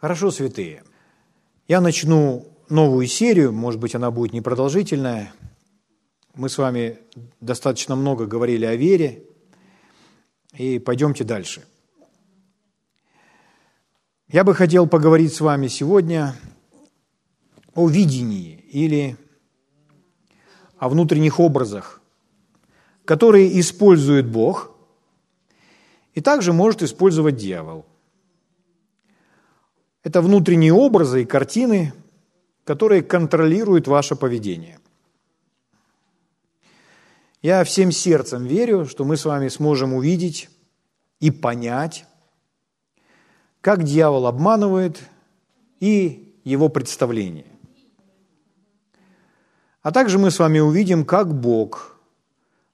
Хорошо, святые. Я начну новую серию, может быть, она будет непродолжительная. Мы с вами достаточно много говорили о вере, и пойдемте дальше. Я бы хотел поговорить с вами сегодня о видении или о внутренних образах, которые использует Бог и также может использовать дьявол. Это внутренние образы и картины, которые контролируют ваше поведение. Я всем сердцем верю, что мы с вами сможем увидеть и понять, как дьявол обманывает и его представление. А также мы с вами увидим, как Бог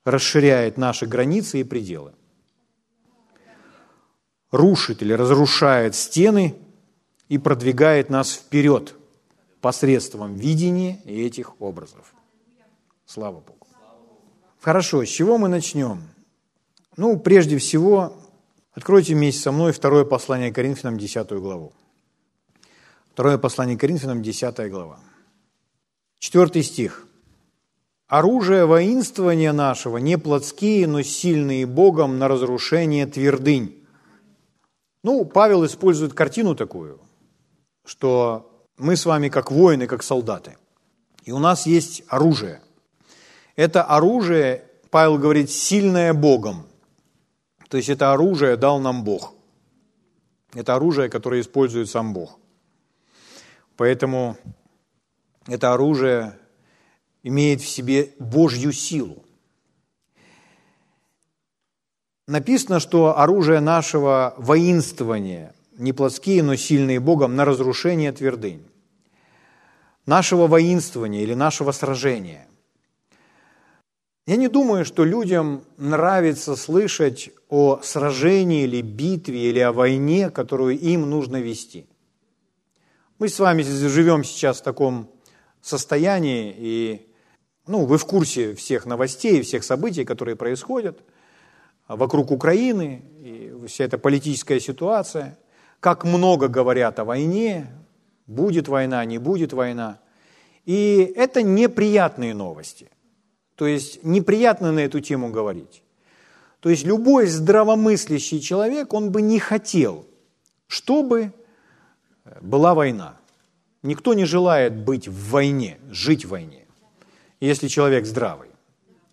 расширяет наши границы и пределы. Рушит или разрушает стены и продвигает нас вперед посредством видения этих образов. Слава Богу. Хорошо, с чего мы начнем? Ну, прежде всего, откройте вместе со мной второе послание Коринфянам, 10 главу. Второе послание Коринфянам, 10 глава. Четвертый стих. «Оружие воинствования нашего не плотские, но сильные Богом на разрушение твердынь». Ну, Павел использует картину такую, что мы с вами как воины, как солдаты, и у нас есть оружие. Это оружие, Павел говорит, сильное Богом. То есть это оружие дал нам Бог. Это оружие, которое использует сам Бог. Поэтому это оружие имеет в себе Божью силу. Написано, что оружие нашего воинствования не плотские, но сильные Богом на разрушение твердынь. Нашего воинствования или нашего сражения. Я не думаю, что людям нравится слышать о сражении или битве или о войне, которую им нужно вести. Мы с вами живем сейчас в таком состоянии, и ну, вы в курсе всех новостей, всех событий, которые происходят вокруг Украины, и вся эта политическая ситуация, как много говорят о войне, будет война, не будет война. И это неприятные новости. То есть неприятно на эту тему говорить. То есть любой здравомыслящий человек, он бы не хотел, чтобы была война. Никто не желает быть в войне, жить в войне, если человек здравый.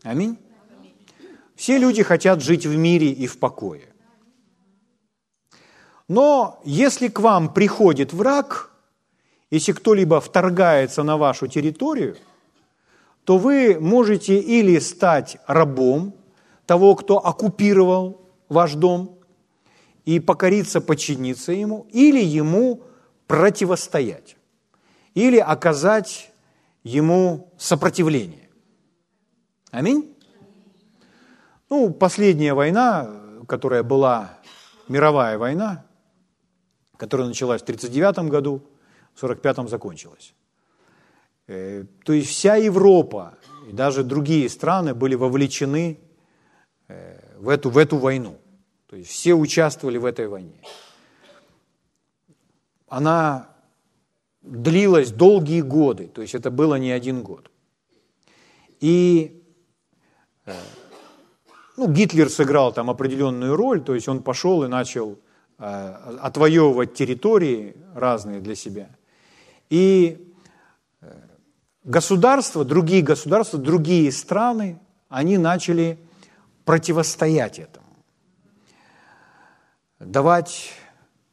Аминь. Все люди хотят жить в мире и в покое. Но если к вам приходит враг, если кто-либо вторгается на вашу территорию, то вы можете или стать рабом того, кто оккупировал ваш дом, и покориться, подчиниться ему, или ему противостоять или оказать ему сопротивление. Аминь? Ну, последняя война, которая была мировая война, которая началась в 1939 году, в 1945 закончилась. Э, то есть вся Европа и даже другие страны были вовлечены э, в эту, в эту войну. То есть все участвовали в этой войне. Она длилась долгие годы, то есть это было не один год. И э, ну, Гитлер сыграл там определенную роль, то есть он пошел и начал отвоевывать территории разные для себя. И э, государства, другие государства, другие страны, они начали противостоять этому, давать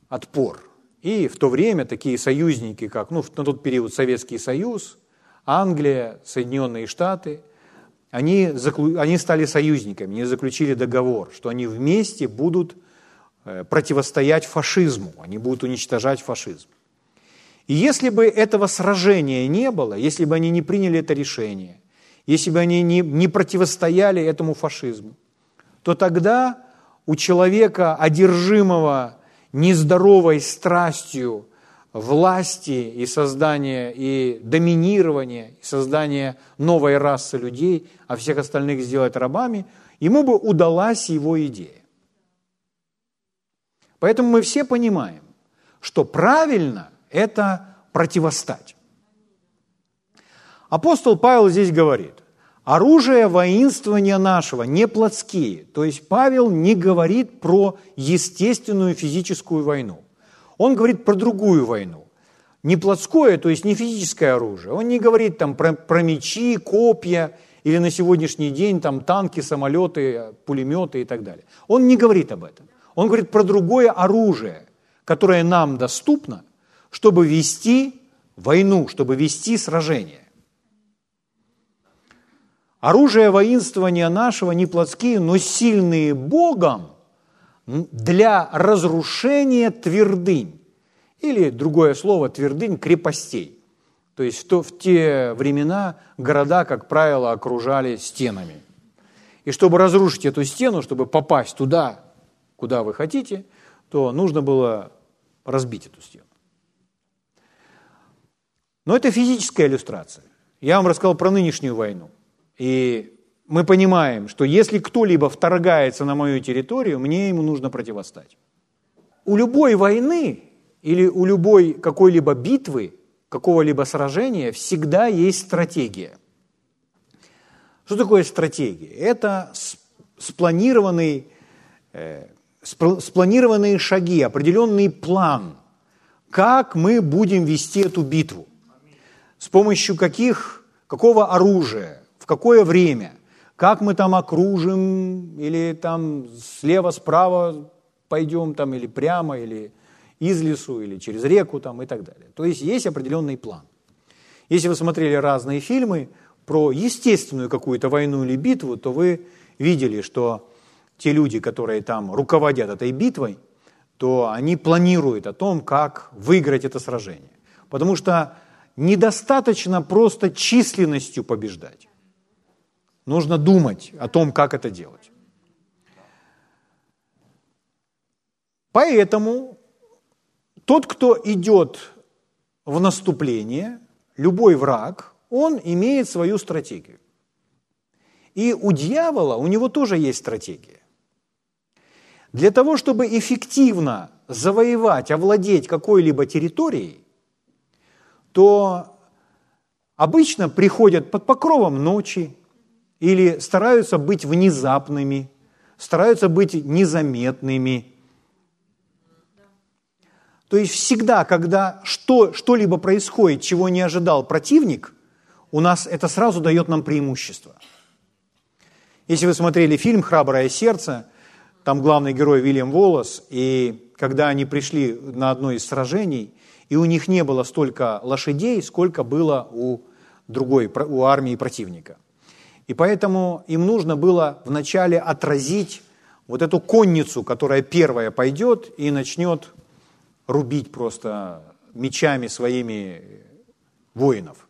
отпор – и в то время такие союзники, как ну, на тот период Советский Союз, Англия, Соединенные Штаты, они, они стали союзниками, они заключили договор, что они вместе будут э, противостоять фашизму, они будут уничтожать фашизм. И если бы этого сражения не было, если бы они не приняли это решение, если бы они не, не противостояли этому фашизму, то тогда у человека, одержимого нездоровой страстью власти и создания, и доминирования, и создания новой расы людей, а всех остальных сделать рабами, ему бы удалась его идея. Поэтому мы все понимаем, что правильно – это противостать. Апостол Павел здесь говорит, оружие воинствования нашего не плотские. То есть Павел не говорит про естественную физическую войну. Он говорит про другую войну. Не плотское, то есть не физическое оружие. Он не говорит там про, про мечи, копья или на сегодняшний день там танки, самолеты, пулеметы и так далее. Он не говорит об этом. Он говорит про другое оружие, которое нам доступно, чтобы вести войну, чтобы вести сражение. Оружие воинствования нашего не плотские, но сильные Богом для разрушения твердынь. Или другое слово твердынь – крепостей. То есть то, в те времена города, как правило, окружали стенами. И чтобы разрушить эту стену, чтобы попасть туда, куда вы хотите, то нужно было разбить эту стену. Но это физическая иллюстрация. Я вам рассказал про нынешнюю войну. И мы понимаем, что если кто-либо вторгается на мою территорию, мне ему нужно противостать. У любой войны или у любой какой-либо битвы, какого-либо сражения всегда есть стратегия. Что такое стратегия? Это спланированный, э, спланированные шаги, определенный план, как мы будем вести эту битву, с помощью каких, какого оружия, какое время, как мы там окружим, или там слева-справа пойдем, там, или прямо, или из лесу, или через реку там, и так далее. То есть есть определенный план. Если вы смотрели разные фильмы про естественную какую-то войну или битву, то вы видели, что те люди, которые там руководят этой битвой, то они планируют о том, как выиграть это сражение. Потому что недостаточно просто численностью побеждать. Нужно думать о том, как это делать. Поэтому тот, кто идет в наступление, любой враг, он имеет свою стратегию. И у дьявола, у него тоже есть стратегия. Для того, чтобы эффективно завоевать, овладеть какой-либо территорией, то обычно приходят под покровом ночи, или стараются быть внезапными, стараются быть незаметными. То есть всегда, когда что, что-либо происходит, чего не ожидал противник, у нас это сразу дает нам преимущество. Если вы смотрели фильм «Храброе сердце», там главный герой Вильям Волос, и когда они пришли на одно из сражений, и у них не было столько лошадей, сколько было у другой, у армии противника – и поэтому им нужно было вначале отразить вот эту конницу, которая первая пойдет и начнет рубить просто мечами своими воинов.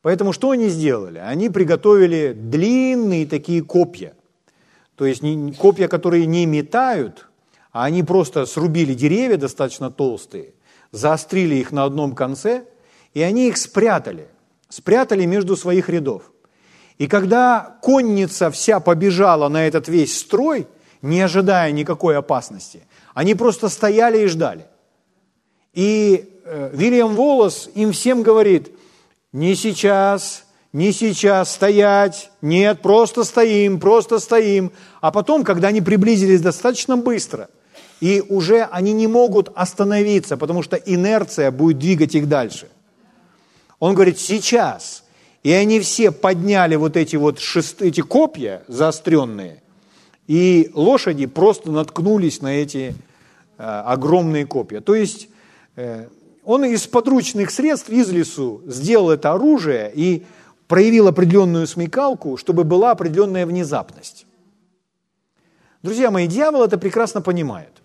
Поэтому что они сделали? Они приготовили длинные такие копья. То есть копья, которые не метают, а они просто срубили деревья достаточно толстые, заострили их на одном конце, и они их спрятали. Спрятали между своих рядов. И когда конница вся побежала на этот весь строй, не ожидая никакой опасности, они просто стояли и ждали. И э, Вильям Волос им всем говорит, не сейчас, не сейчас стоять, нет, просто стоим, просто стоим. А потом, когда они приблизились достаточно быстро, и уже они не могут остановиться, потому что инерция будет двигать их дальше. Он говорит, сейчас – и они все подняли вот эти вот шест... эти копья заостренные, и лошади просто наткнулись на эти э, огромные копья. То есть э, он из подручных средств из лесу сделал это оружие и проявил определенную смекалку, чтобы была определенная внезапность. Друзья мои, дьявол это прекрасно понимает.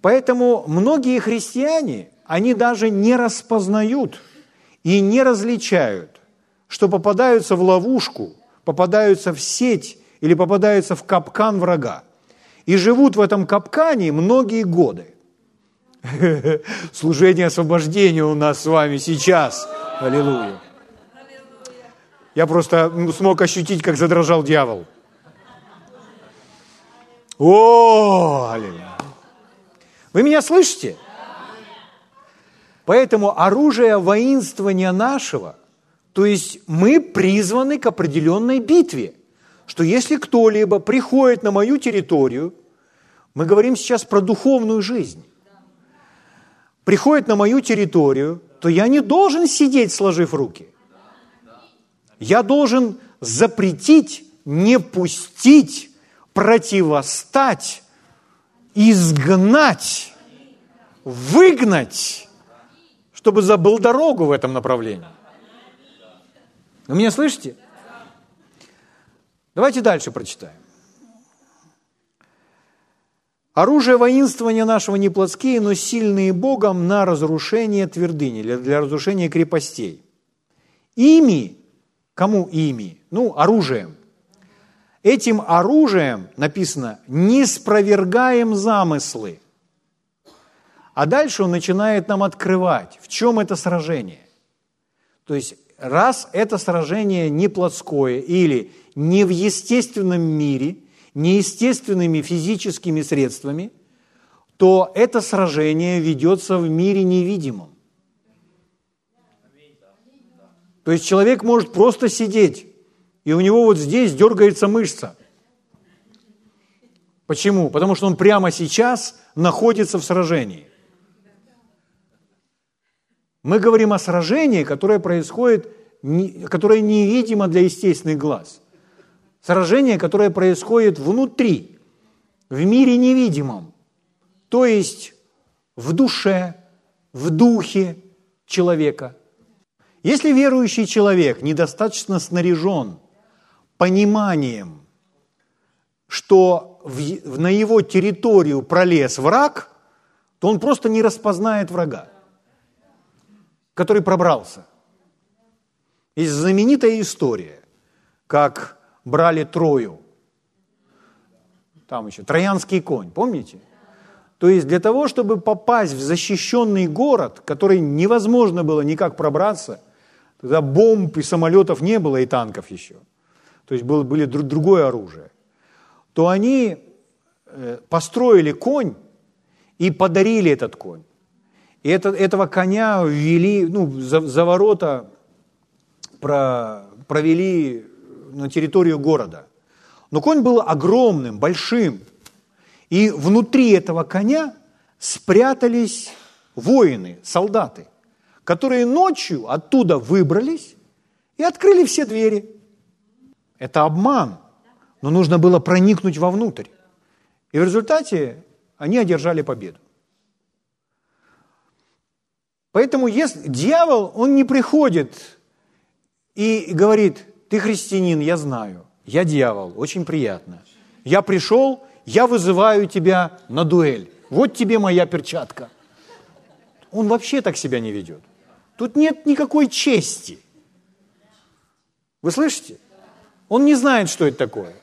Поэтому многие христиане, они даже не распознают – и не различают, что попадаются в ловушку, попадаются в сеть или попадаются в капкан врага. И живут в этом капкане многие годы. Служение освобождения у нас с вами сейчас. Аллилуйя. Я просто смог ощутить, как задрожал дьявол. О. Вы меня слышите? Поэтому оружие воинствования нашего, то есть мы призваны к определенной битве, что если кто-либо приходит на мою территорию, мы говорим сейчас про духовную жизнь, приходит на мою территорию, то я не должен сидеть, сложив руки. Я должен запретить, не пустить, противостать, изгнать, выгнать, чтобы забыл дорогу в этом направлении. Вы меня слышите? Давайте дальше прочитаем. Оружие воинствования нашего не плотские, но сильные Богом на разрушение твердыни, для, для разрушения крепостей. Ими, кому ими? Ну, оружием. Этим оружием, написано, не спровергаем замыслы. А дальше он начинает нам открывать, в чем это сражение. То есть, раз это сражение не плотское или не в естественном мире – неестественными физическими средствами, то это сражение ведется в мире невидимом. То есть человек может просто сидеть, и у него вот здесь дергается мышца. Почему? Потому что он прямо сейчас находится в сражении. Мы говорим о сражении, которое происходит, которое невидимо для естественных глаз – Сражение, которое происходит внутри, в мире невидимом, то есть в душе, в духе человека. Если верующий человек недостаточно снаряжен пониманием, что в, на его территорию пролез враг, то он просто не распознает врага, который пробрался. Есть знаменитая история, как брали Трою. Там еще Троянский конь, помните? То есть для того, чтобы попасть в защищенный город, который невозможно было никак пробраться, тогда бомб и самолетов не было, и танков еще, то есть было, были другое оружие, то они э, построили конь и подарили этот конь. И это, этого коня ввели, ну, за, за ворота про, провели на территорию города. Но конь был огромным, большим. И внутри этого коня спрятались воины, солдаты, которые ночью оттуда выбрались и открыли все двери. Это обман, но нужно было проникнуть вовнутрь. И в результате они одержали победу. Поэтому если дьявол, он не приходит и говорит, ты христианин, я знаю. Я дьявол, очень приятно. Я пришел, я вызываю тебя на дуэль. Вот тебе моя перчатка. Он вообще так себя не ведет. Тут нет никакой чести. Вы слышите? Он не знает, что это такое.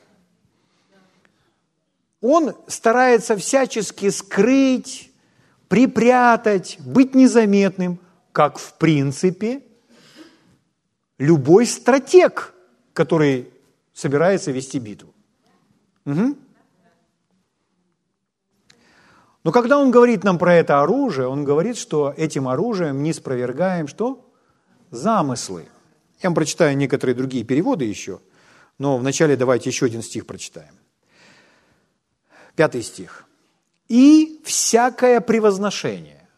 Он старается всячески скрыть, припрятать, быть незаметным, как в принципе любой стратег – который собирается вести битву. Угу. Но когда он говорит нам про это оружие, он говорит, что этим оружием не спровергаем что? Замыслы. Я вам прочитаю некоторые другие переводы еще, но вначале давайте еще один стих прочитаем. Пятый стих. «И всякое превозношение».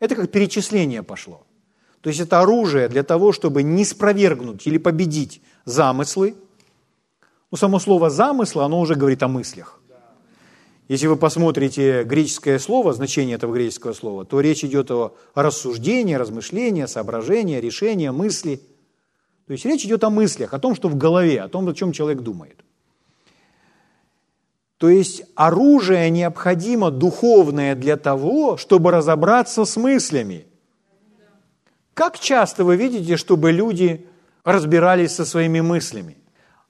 Это как перечисление пошло. То есть это оружие для того, чтобы не спровергнуть или победить замыслы. Ну, само слово «замыслы», оно уже говорит о мыслях. Если вы посмотрите греческое слово, значение этого греческого слова, то речь идет о рассуждении, размышлении, соображении, решении, мысли. То есть речь идет о мыслях, о том, что в голове, о том, о чем человек думает. То есть оружие необходимо духовное для того, чтобы разобраться с мыслями. Как часто вы видите, чтобы люди разбирались со своими мыслями.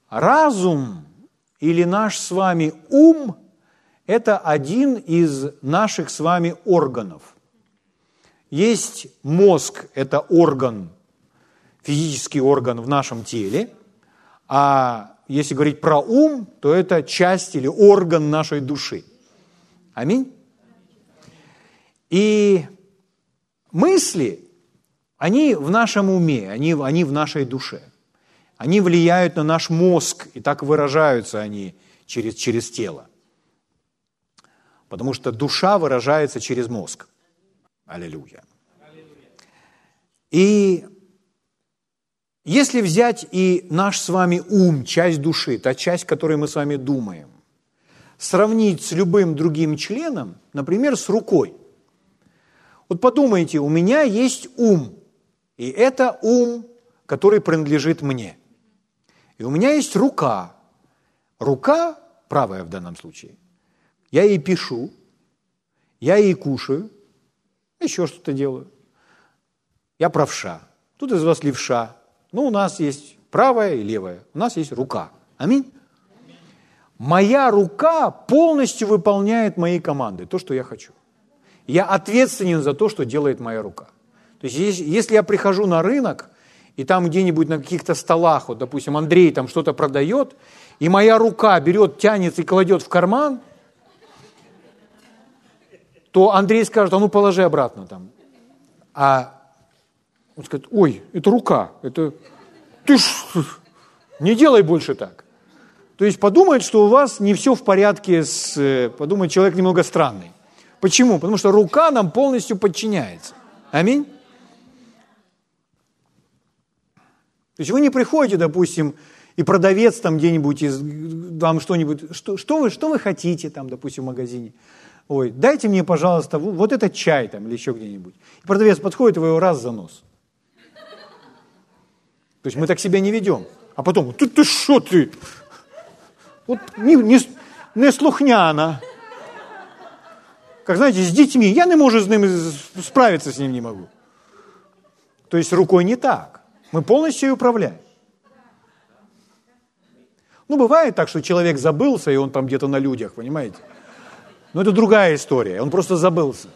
Разум или наш с вами ум – это один из наших с вами органов. Есть мозг – это орган, физический орган в нашем теле, а если говорить про ум, то это часть или орган нашей души. Аминь. И мысли, они в нашем уме, они, они в нашей душе. Они влияют на наш мозг, и так выражаются они через, через тело. Потому что душа выражается через мозг. Аллилуйя. И если взять и наш с вами ум, часть души, та часть, которой мы с вами думаем, сравнить с любым другим членом, например, с рукой. Вот подумайте, у меня есть ум, и это ум, который принадлежит мне. И у меня есть рука. Рука, правая в данном случае. Я ей пишу, я ей кушаю, еще что-то делаю. Я правша. Тут из вас левша. Ну, у нас есть правая и левая. У нас есть рука. Аминь. Моя рука полностью выполняет мои команды, то, что я хочу. Я ответственен за то, что делает моя рука. То есть, если я прихожу на рынок, и там где-нибудь на каких-то столах, вот, допустим, Андрей там что-то продает, и моя рука берет, тянется и кладет в карман, то Андрей скажет, а ну положи обратно там. А он скажет, ой, это рука, это ты ж не делай больше так. То есть подумает, что у вас не все в порядке с... Э, подумает, человек немного странный. Почему? Потому что рука нам полностью подчиняется. Аминь. То есть вы не приходите, допустим, и продавец там где-нибудь из, вам что-нибудь, что, что, вы, что вы хотите там, допустим, в магазине. Ой, дайте мне, пожалуйста, вот этот чай там или еще где-нибудь. И продавец подходит, вы его раз за нос. То есть мы так себя не ведем. А потом, ты, ты что ты? Вот не, не, не слухняна. Как знаете, с детьми. Я не могу с ним справиться с ним не могу. То есть рукой не так. Мы полностью управляем. Ну, бывает так, что человек забылся, и он там где-то на людях, понимаете? Но это другая история. Он просто забылся.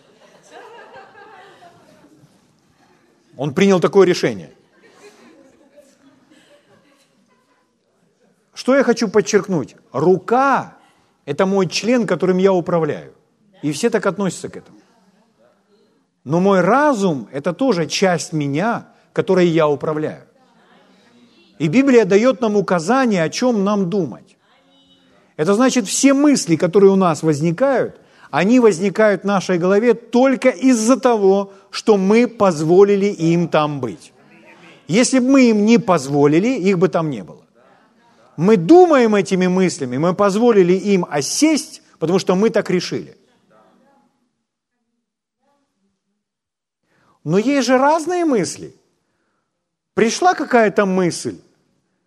Он принял такое решение. Что я хочу подчеркнуть? Рука – это мой член, которым я управляю. И все так относятся к этому. Но мой разум – это тоже часть меня, которой я управляю. И Библия дает нам указание, о чем нам думать. Это значит, все мысли, которые у нас возникают, они возникают в нашей голове только из-за того, что мы позволили им там быть. Если бы мы им не позволили, их бы там не было. Мы думаем этими мыслями, мы позволили им осесть, потому что мы так решили. Но есть же разные мысли. Пришла какая-то мысль,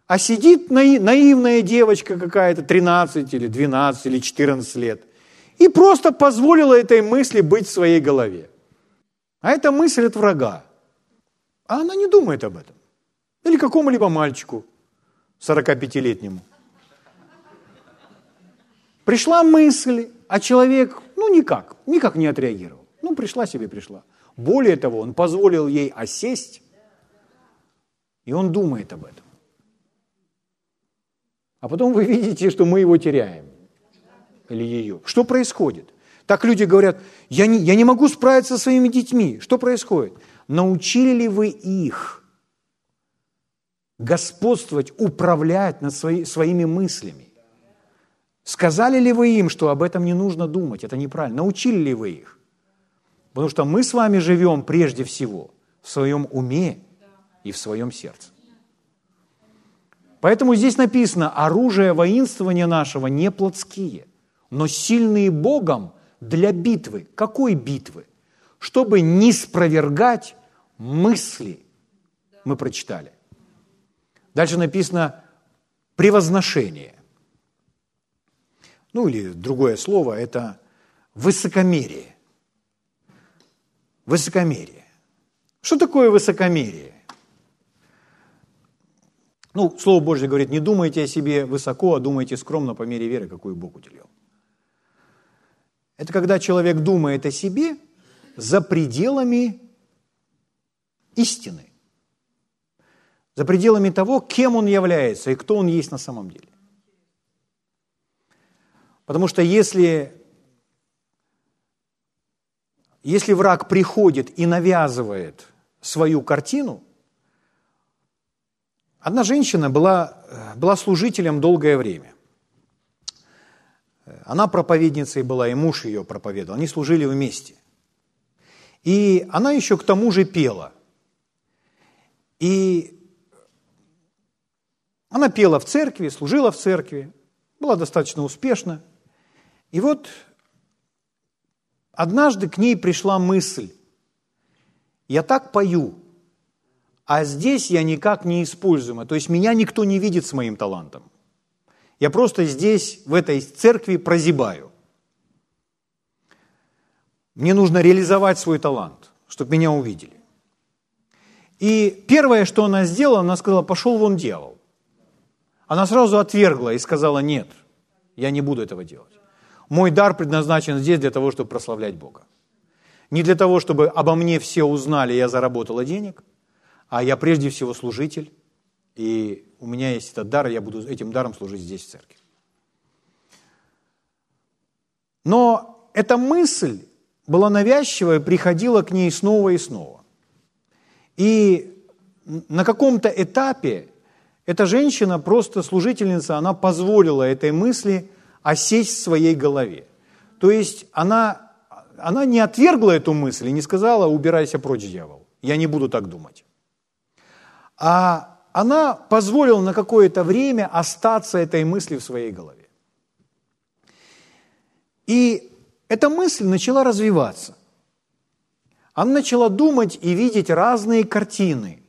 а сидит наивная девочка какая-то 13 или 12 или 14 лет и просто позволила этой мысли быть в своей голове. А эта мысль от врага. А она не думает об этом. Или какому-либо мальчику 45-летнему. Пришла мысль, а человек, ну, никак, никак не отреагировал. Ну, пришла себе, пришла. Более того, он позволил ей осесть, и он думает об этом. А потом вы видите, что мы его теряем. Или ее. Что происходит? Так люди говорят, я не, я не могу справиться со своими детьми. Что происходит? Научили ли вы их господствовать, управлять над свои, своими мыслями? Сказали ли вы им, что об этом не нужно думать? Это неправильно. Научили ли вы их? Потому что мы с вами живем прежде всего в своем уме и в своем сердце. Поэтому здесь написано, оружие воинствования нашего не плотские, но сильные Богом для битвы. Какой битвы? Чтобы не спровергать мысли. Мы прочитали. Дальше написано превозношение. Ну или другое слово – это высокомерие. Высокомерие. Что такое высокомерие? Ну, Слово Божье говорит, не думайте о себе высоко, а думайте скромно по мере веры, какую Бог уделил. Это когда человек думает о себе за пределами истины, за пределами того, кем он является и кто он есть на самом деле. Потому что если если враг приходит и навязывает свою картину, одна женщина была, была служителем долгое время. Она проповедницей была, и муж ее проповедовал. Они служили вместе. И она еще к тому же пела. И она пела в церкви, служила в церкви, была достаточно успешна. И вот однажды к ней пришла мысль, я так пою, а здесь я никак не используема, то есть меня никто не видит с моим талантом. Я просто здесь, в этой церкви, прозябаю. Мне нужно реализовать свой талант, чтобы меня увидели. И первое, что она сделала, она сказала, пошел вон дьявол. Она сразу отвергла и сказала, нет, я не буду этого делать. Мой дар предназначен здесь для того, чтобы прославлять Бога. Не для того, чтобы обо мне все узнали, я заработала денег, а я прежде всего служитель, и у меня есть этот дар, и я буду этим даром служить здесь, в церкви. Но эта мысль была навязчивая, приходила к ней снова и снова. И на каком-то этапе эта женщина, просто служительница, она позволила этой мысли осесть в своей голове. То есть она, она не отвергла эту мысль и не сказала «убирайся прочь, дьявол, я не буду так думать». А она позволила на какое-то время остаться этой мысли в своей голове. И эта мысль начала развиваться. Она начала думать и видеть разные картины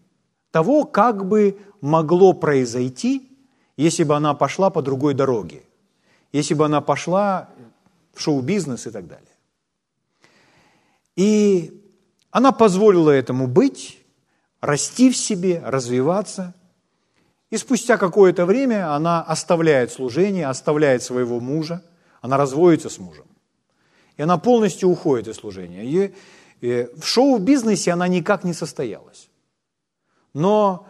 того, как бы могло произойти, если бы она пошла по другой дороге, если бы она пошла в шоу-бизнес и так далее. И она позволила этому быть, расти в себе, развиваться. И спустя какое-то время она оставляет служение, оставляет своего мужа, она разводится с мужем. И она полностью уходит из служения. И в шоу-бизнесе она никак не состоялась. Но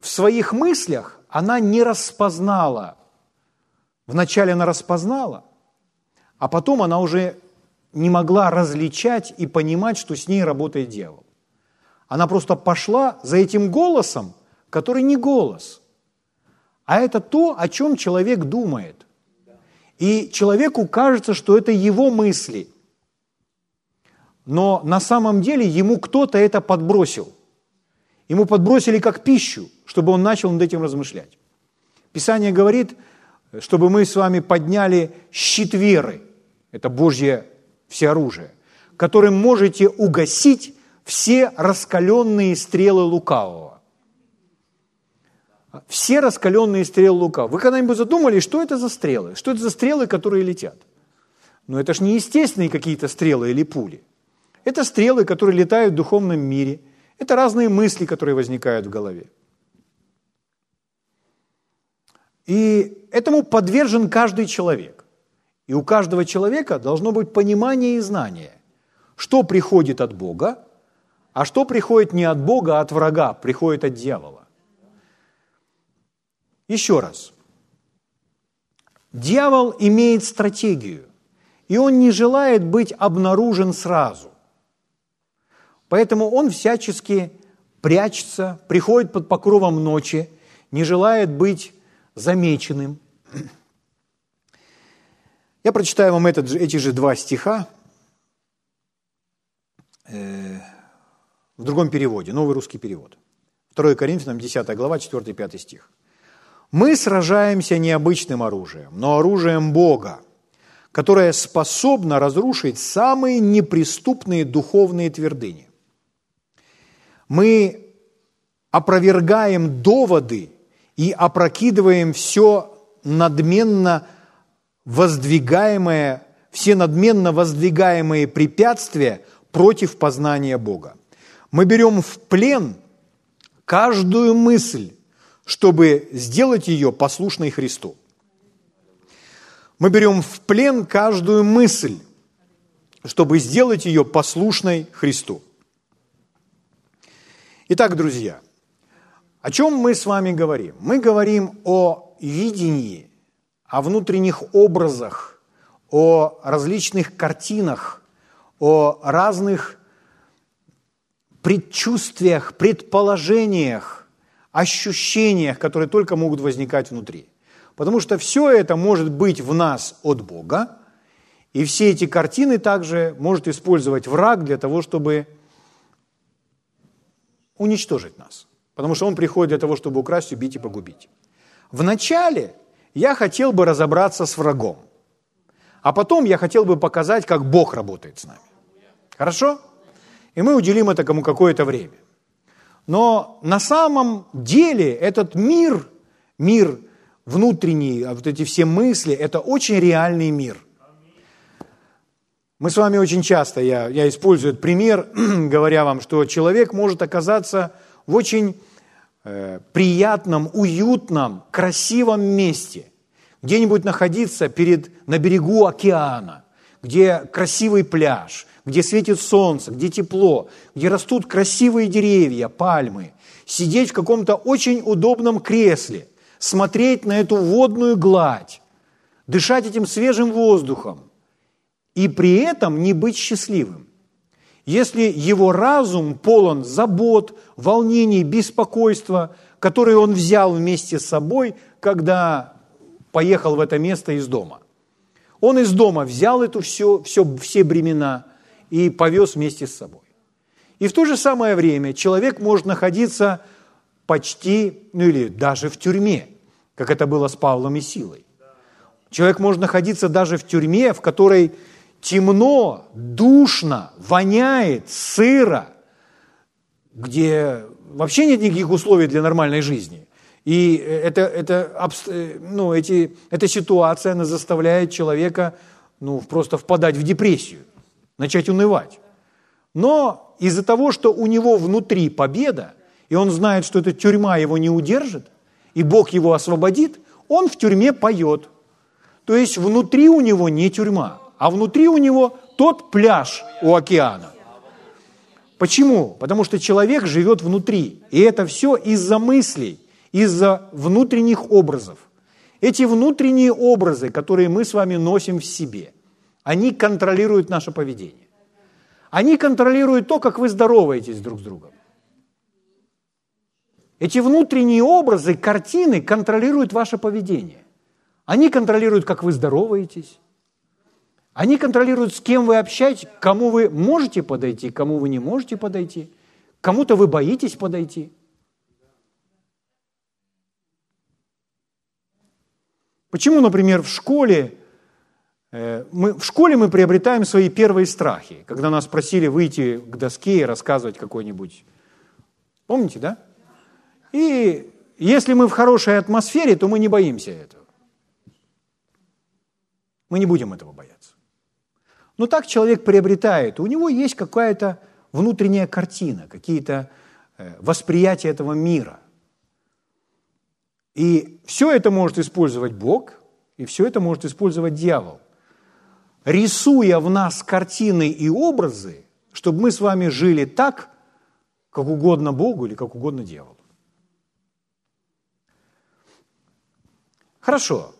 в своих мыслях она не распознала. Вначале она распознала, а потом она уже не могла различать и понимать, что с ней работает дьявол. Она просто пошла за этим голосом, который не голос, а это то, о чем человек думает. И человеку кажется, что это его мысли. Но на самом деле ему кто-то это подбросил. Ему подбросили как пищу, чтобы он начал над этим размышлять. Писание говорит, чтобы мы с вами подняли щит веры, это Божье всеоружие, которым можете угасить все раскаленные стрелы лукавого. Все раскаленные стрелы лукавого. Вы когда-нибудь задумали, что это за стрелы? Что это за стрелы, которые летят? Но это же не естественные какие-то стрелы или пули. Это стрелы, которые летают в духовном мире. Это разные мысли, которые возникают в голове. И этому подвержен каждый человек. И у каждого человека должно быть понимание и знание, что приходит от Бога, а что приходит не от Бога, а от врага, приходит от дьявола. Еще раз. Дьявол имеет стратегию, и он не желает быть обнаружен сразу. Поэтому он всячески прячется, приходит под покровом ночи, не желает быть замеченным. Я прочитаю вам этот, эти же два стиха э, в другом переводе, новый русский перевод. 2 Коринфянам, 10 глава, 4-5 стих. «Мы сражаемся необычным оружием, но оружием Бога, которое способно разрушить самые неприступные духовные твердыни. Мы опровергаем доводы и опрокидываем все надменно воздвигаемое, все надменно воздвигаемые препятствия против познания Бога. Мы берем в плен каждую мысль, чтобы сделать ее послушной Христу. Мы берем в плен каждую мысль, чтобы сделать ее послушной Христу. Итак, друзья, о чем мы с вами говорим? Мы говорим о видении, о внутренних образах, о различных картинах, о разных предчувствиях, предположениях, ощущениях, которые только могут возникать внутри. Потому что все это может быть в нас от Бога, и все эти картины также может использовать враг для того, чтобы уничтожить нас. Потому что он приходит для того, чтобы украсть, убить и погубить. Вначале я хотел бы разобраться с врагом, а потом я хотел бы показать, как Бог работает с нами. Хорошо? И мы уделим этому какое-то время. Но на самом деле этот мир, мир внутренний, а вот эти все мысли, это очень реальный мир. Мы с вами очень часто, я, я использую этот пример, говоря вам, что человек может оказаться в очень э, приятном, уютном, красивом месте, где-нибудь находиться перед, на берегу океана, где красивый пляж, где светит солнце, где тепло, где растут красивые деревья, пальмы, сидеть в каком-то очень удобном кресле, смотреть на эту водную гладь, дышать этим свежим воздухом и при этом не быть счастливым. Если его разум полон забот, волнений, беспокойства, которые он взял вместе с собой, когда поехал в это место из дома. Он из дома взял это все, все, все бремена – и повез вместе с собой. И в то же самое время человек может находиться почти, ну или даже в тюрьме, как это было с Павлом и Силой. Человек может находиться даже в тюрьме, в которой темно, душно, воняет, сыро, где вообще нет никаких условий для нормальной жизни. И это, это, ну, эти, эта ситуация, она заставляет человека ну, просто впадать в депрессию начать унывать. Но из-за того, что у него внутри победа, и он знает, что эта тюрьма его не удержит, и Бог его освободит, он в тюрьме поет. То есть внутри у него не тюрьма, а внутри у него тот пляж у океана. Почему? Потому что человек живет внутри, и это все из-за мыслей, из-за внутренних образов. Эти внутренние образы, которые мы с вами носим в себе – они контролируют наше поведение. Они контролируют то, как вы здороваетесь друг с другом. Эти внутренние образы, картины контролируют ваше поведение. Они контролируют, как вы здороваетесь. Они контролируют, с кем вы общаетесь, кому вы можете подойти, кому вы не можете подойти. Кому-то вы боитесь подойти. Почему, например, в школе Э, мы, в школе мы приобретаем свои первые страхи, когда нас просили выйти к доске и рассказывать какой-нибудь. Помните, да? И если мы в хорошей атмосфере, то мы не боимся этого. Мы не будем этого бояться. Но так человек приобретает, у него есть какая-то внутренняя картина, какие-то э, восприятия этого мира. И все это может использовать Бог, и все это может использовать дьявол рисуя в нас картины и образы, чтобы мы с вами жили так, как угодно Богу или как угодно дьяволу. Хорошо.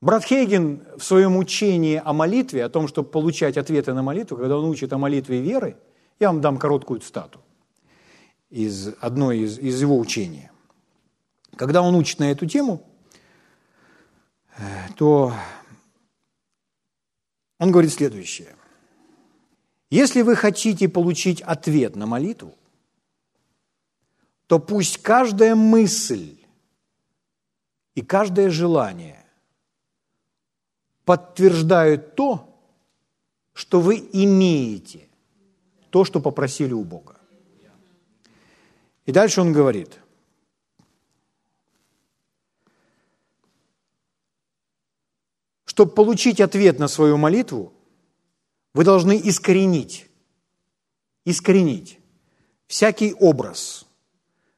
Брат Хейген в своем учении о молитве, о том, чтобы получать ответы на молитву, когда он учит о молитве веры, я вам дам короткую цитату из одной из, из его учения. Когда он учит на эту тему – то он говорит следующее. Если вы хотите получить ответ на молитву, то пусть каждая мысль и каждое желание подтверждают то, что вы имеете, то, что попросили у Бога. И дальше он говорит, Чтобы получить ответ на свою молитву, вы должны искоренить, искоренить всякий образ,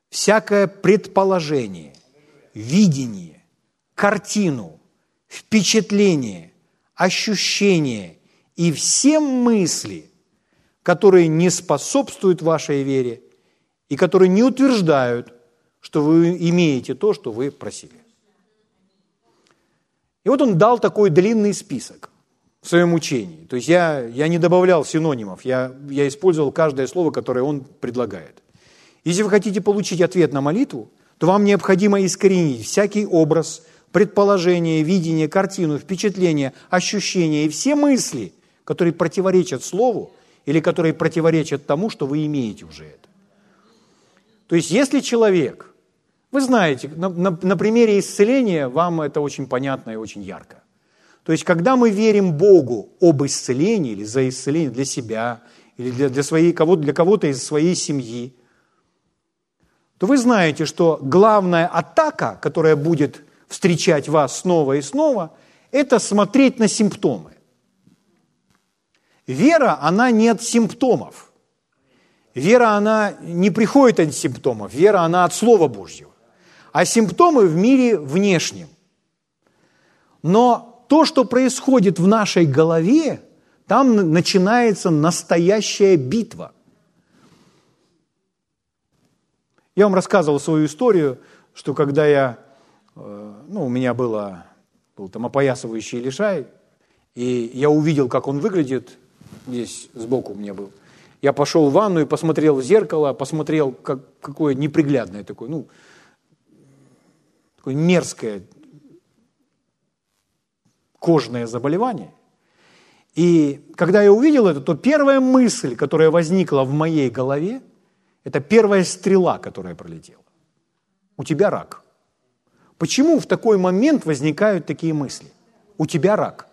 всякое предположение, видение, картину, впечатление, ощущение и все мысли, которые не способствуют вашей вере и которые не утверждают, что вы имеете то, что вы просили. И вот он дал такой длинный список. в своем учении. То есть я, я не добавлял синонимов, я, я использовал каждое слово, которое он предлагает. Если вы хотите получить ответ на молитву, то вам необходимо искоренить всякий образ, предположение, видение, картину, впечатление, ощущение и все мысли, которые противоречат слову или которые противоречат тому, что вы имеете уже это. То есть если человек, вы знаете, на, на, на примере исцеления вам это очень понятно и очень ярко. То есть когда мы верим Богу об исцелении или за исцеление для себя, или для, для, своей, кого, для кого-то из своей семьи, то вы знаете, что главная атака, которая будет встречать вас снова и снова, это смотреть на симптомы. Вера, она не от симптомов. Вера, она не приходит от симптомов. Вера, она от Слова Божьего. А симптомы в мире внешнем. Но то, что происходит в нашей голове, там начинается настоящая битва. Я вам рассказывал свою историю, что когда я, э, ну, у меня было, был там опоясывающий лишай, и я увидел, как он выглядит, здесь сбоку у меня был. Я пошел в ванну и посмотрел в зеркало, посмотрел, как, какое неприглядное такое, ну, такое мерзкое кожное заболевание. И когда я увидел это, то первая мысль, которая возникла в моей голове, это первая стрела, которая пролетела. У тебя рак. Почему в такой момент возникают такие мысли? У тебя рак.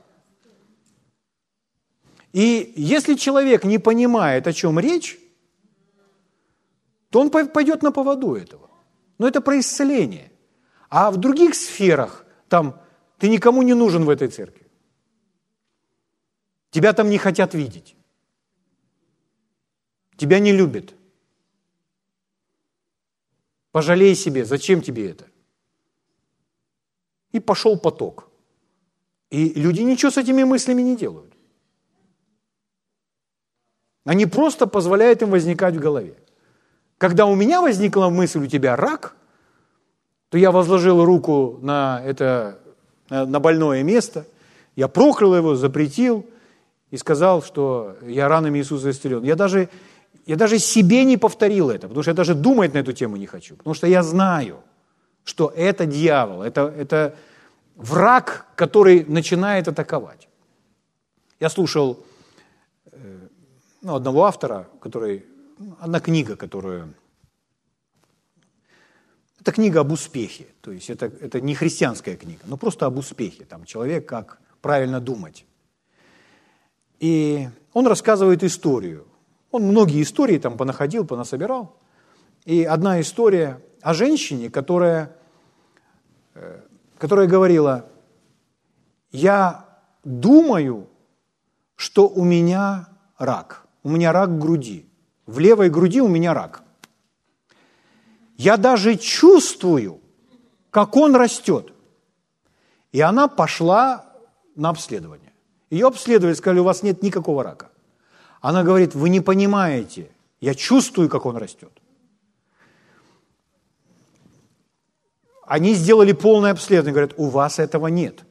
И если человек не понимает, о чем речь, то он пойдет на поводу этого. Но это про исцеление. А в других сферах, там ты никому не нужен в этой церкви. Тебя там не хотят видеть. Тебя не любят. Пожалей себе, зачем тебе это? И пошел поток. И люди ничего с этими мыслями не делают. Они просто позволяют им возникать в голове. Когда у меня возникла мысль, у тебя рак, то я возложил руку на это на больное место. Я проклял его, запретил и сказал, что я ранами Иисуса исцелен. Я даже, я даже себе не повторил это, потому что я даже думать на эту тему не хочу. Потому что я знаю, что это дьявол, это, это враг, который начинает атаковать. Я слушал ну, одного автора, который, одна книга, которую это книга об успехе, то есть это, это не христианская книга, но просто об успехе. Там человек, как правильно думать. И он рассказывает историю. Он многие истории там понаходил, понасобирал. И одна история о женщине, которая, э, которая говорила, я думаю, что у меня рак. У меня рак груди. В левой груди у меня рак. Я даже чувствую, как он растет. И она пошла на обследование. Ее обследовали, сказали, у вас нет никакого рака. Она говорит, вы не понимаете, я чувствую, как он растет. Они сделали полное обследование, говорят, у вас этого нет.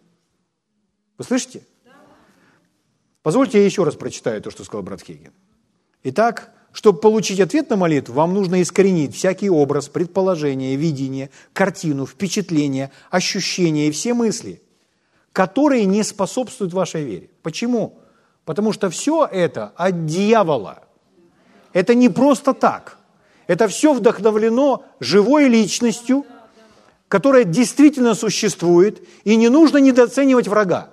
Вы слышите? Позвольте я еще раз прочитаю то, что сказал брат Хейген. Итак, чтобы получить ответ на молитву, вам нужно искоренить всякий образ, предположение, видение, картину, впечатление, ощущение и все мысли, которые не способствуют вашей вере. Почему? Потому что все это от дьявола. Это не просто так. Это все вдохновлено живой личностью, которая действительно существует, и не нужно недооценивать врага.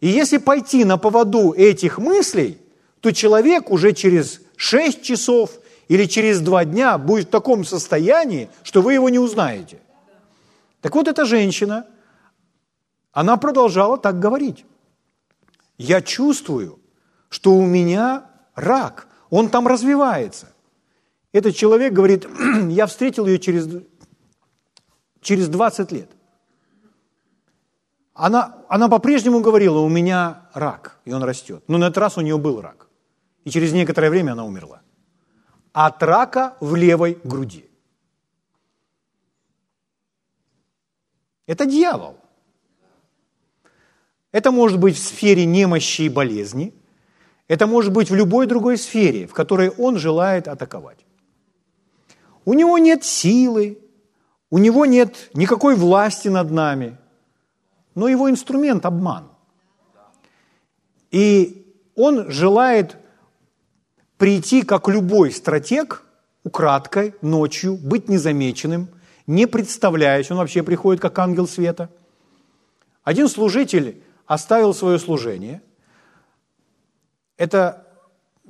И если пойти на поводу этих мыслей, то человек уже через 6 часов или через 2 дня будет в таком состоянии, что вы его не узнаете. Так вот, эта женщина, она продолжала так говорить. Я чувствую, что у меня рак, он там развивается. Этот человек говорит, я встретил ее через, через 20 лет. Она, она по-прежнему говорила, у меня рак, и он растет. Но на этот раз у нее был рак. И через некоторое время она умерла. От рака в левой груди. Это дьявол. Это может быть в сфере немощи и болезни. Это может быть в любой другой сфере, в которой он желает атаковать. У него нет силы, у него нет никакой власти над нами, но его инструмент – обман. И он желает прийти, как любой стратег, украдкой, ночью, быть незамеченным, не представляясь, он вообще приходит как ангел света. Один служитель оставил свое служение. Это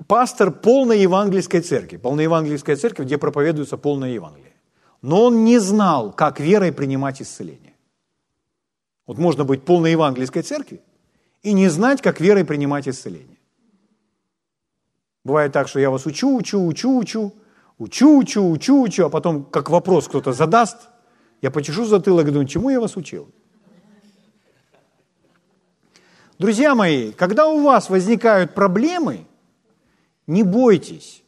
пастор полной евангельской церкви, полной евангельской церкви, где проповедуется полное Евангелие. Но он не знал, как верой принимать исцеление. Вот можно быть полной евангельской церкви и не знать, как верой принимать исцеление. Бывает так, что я вас учу, учу, учу, учу, учу, учу, учу, учу, а потом, как вопрос кто-то задаст, я почешу затылок и думаю, чему я вас учил? Друзья мои, когда у вас возникают проблемы, не бойтесь,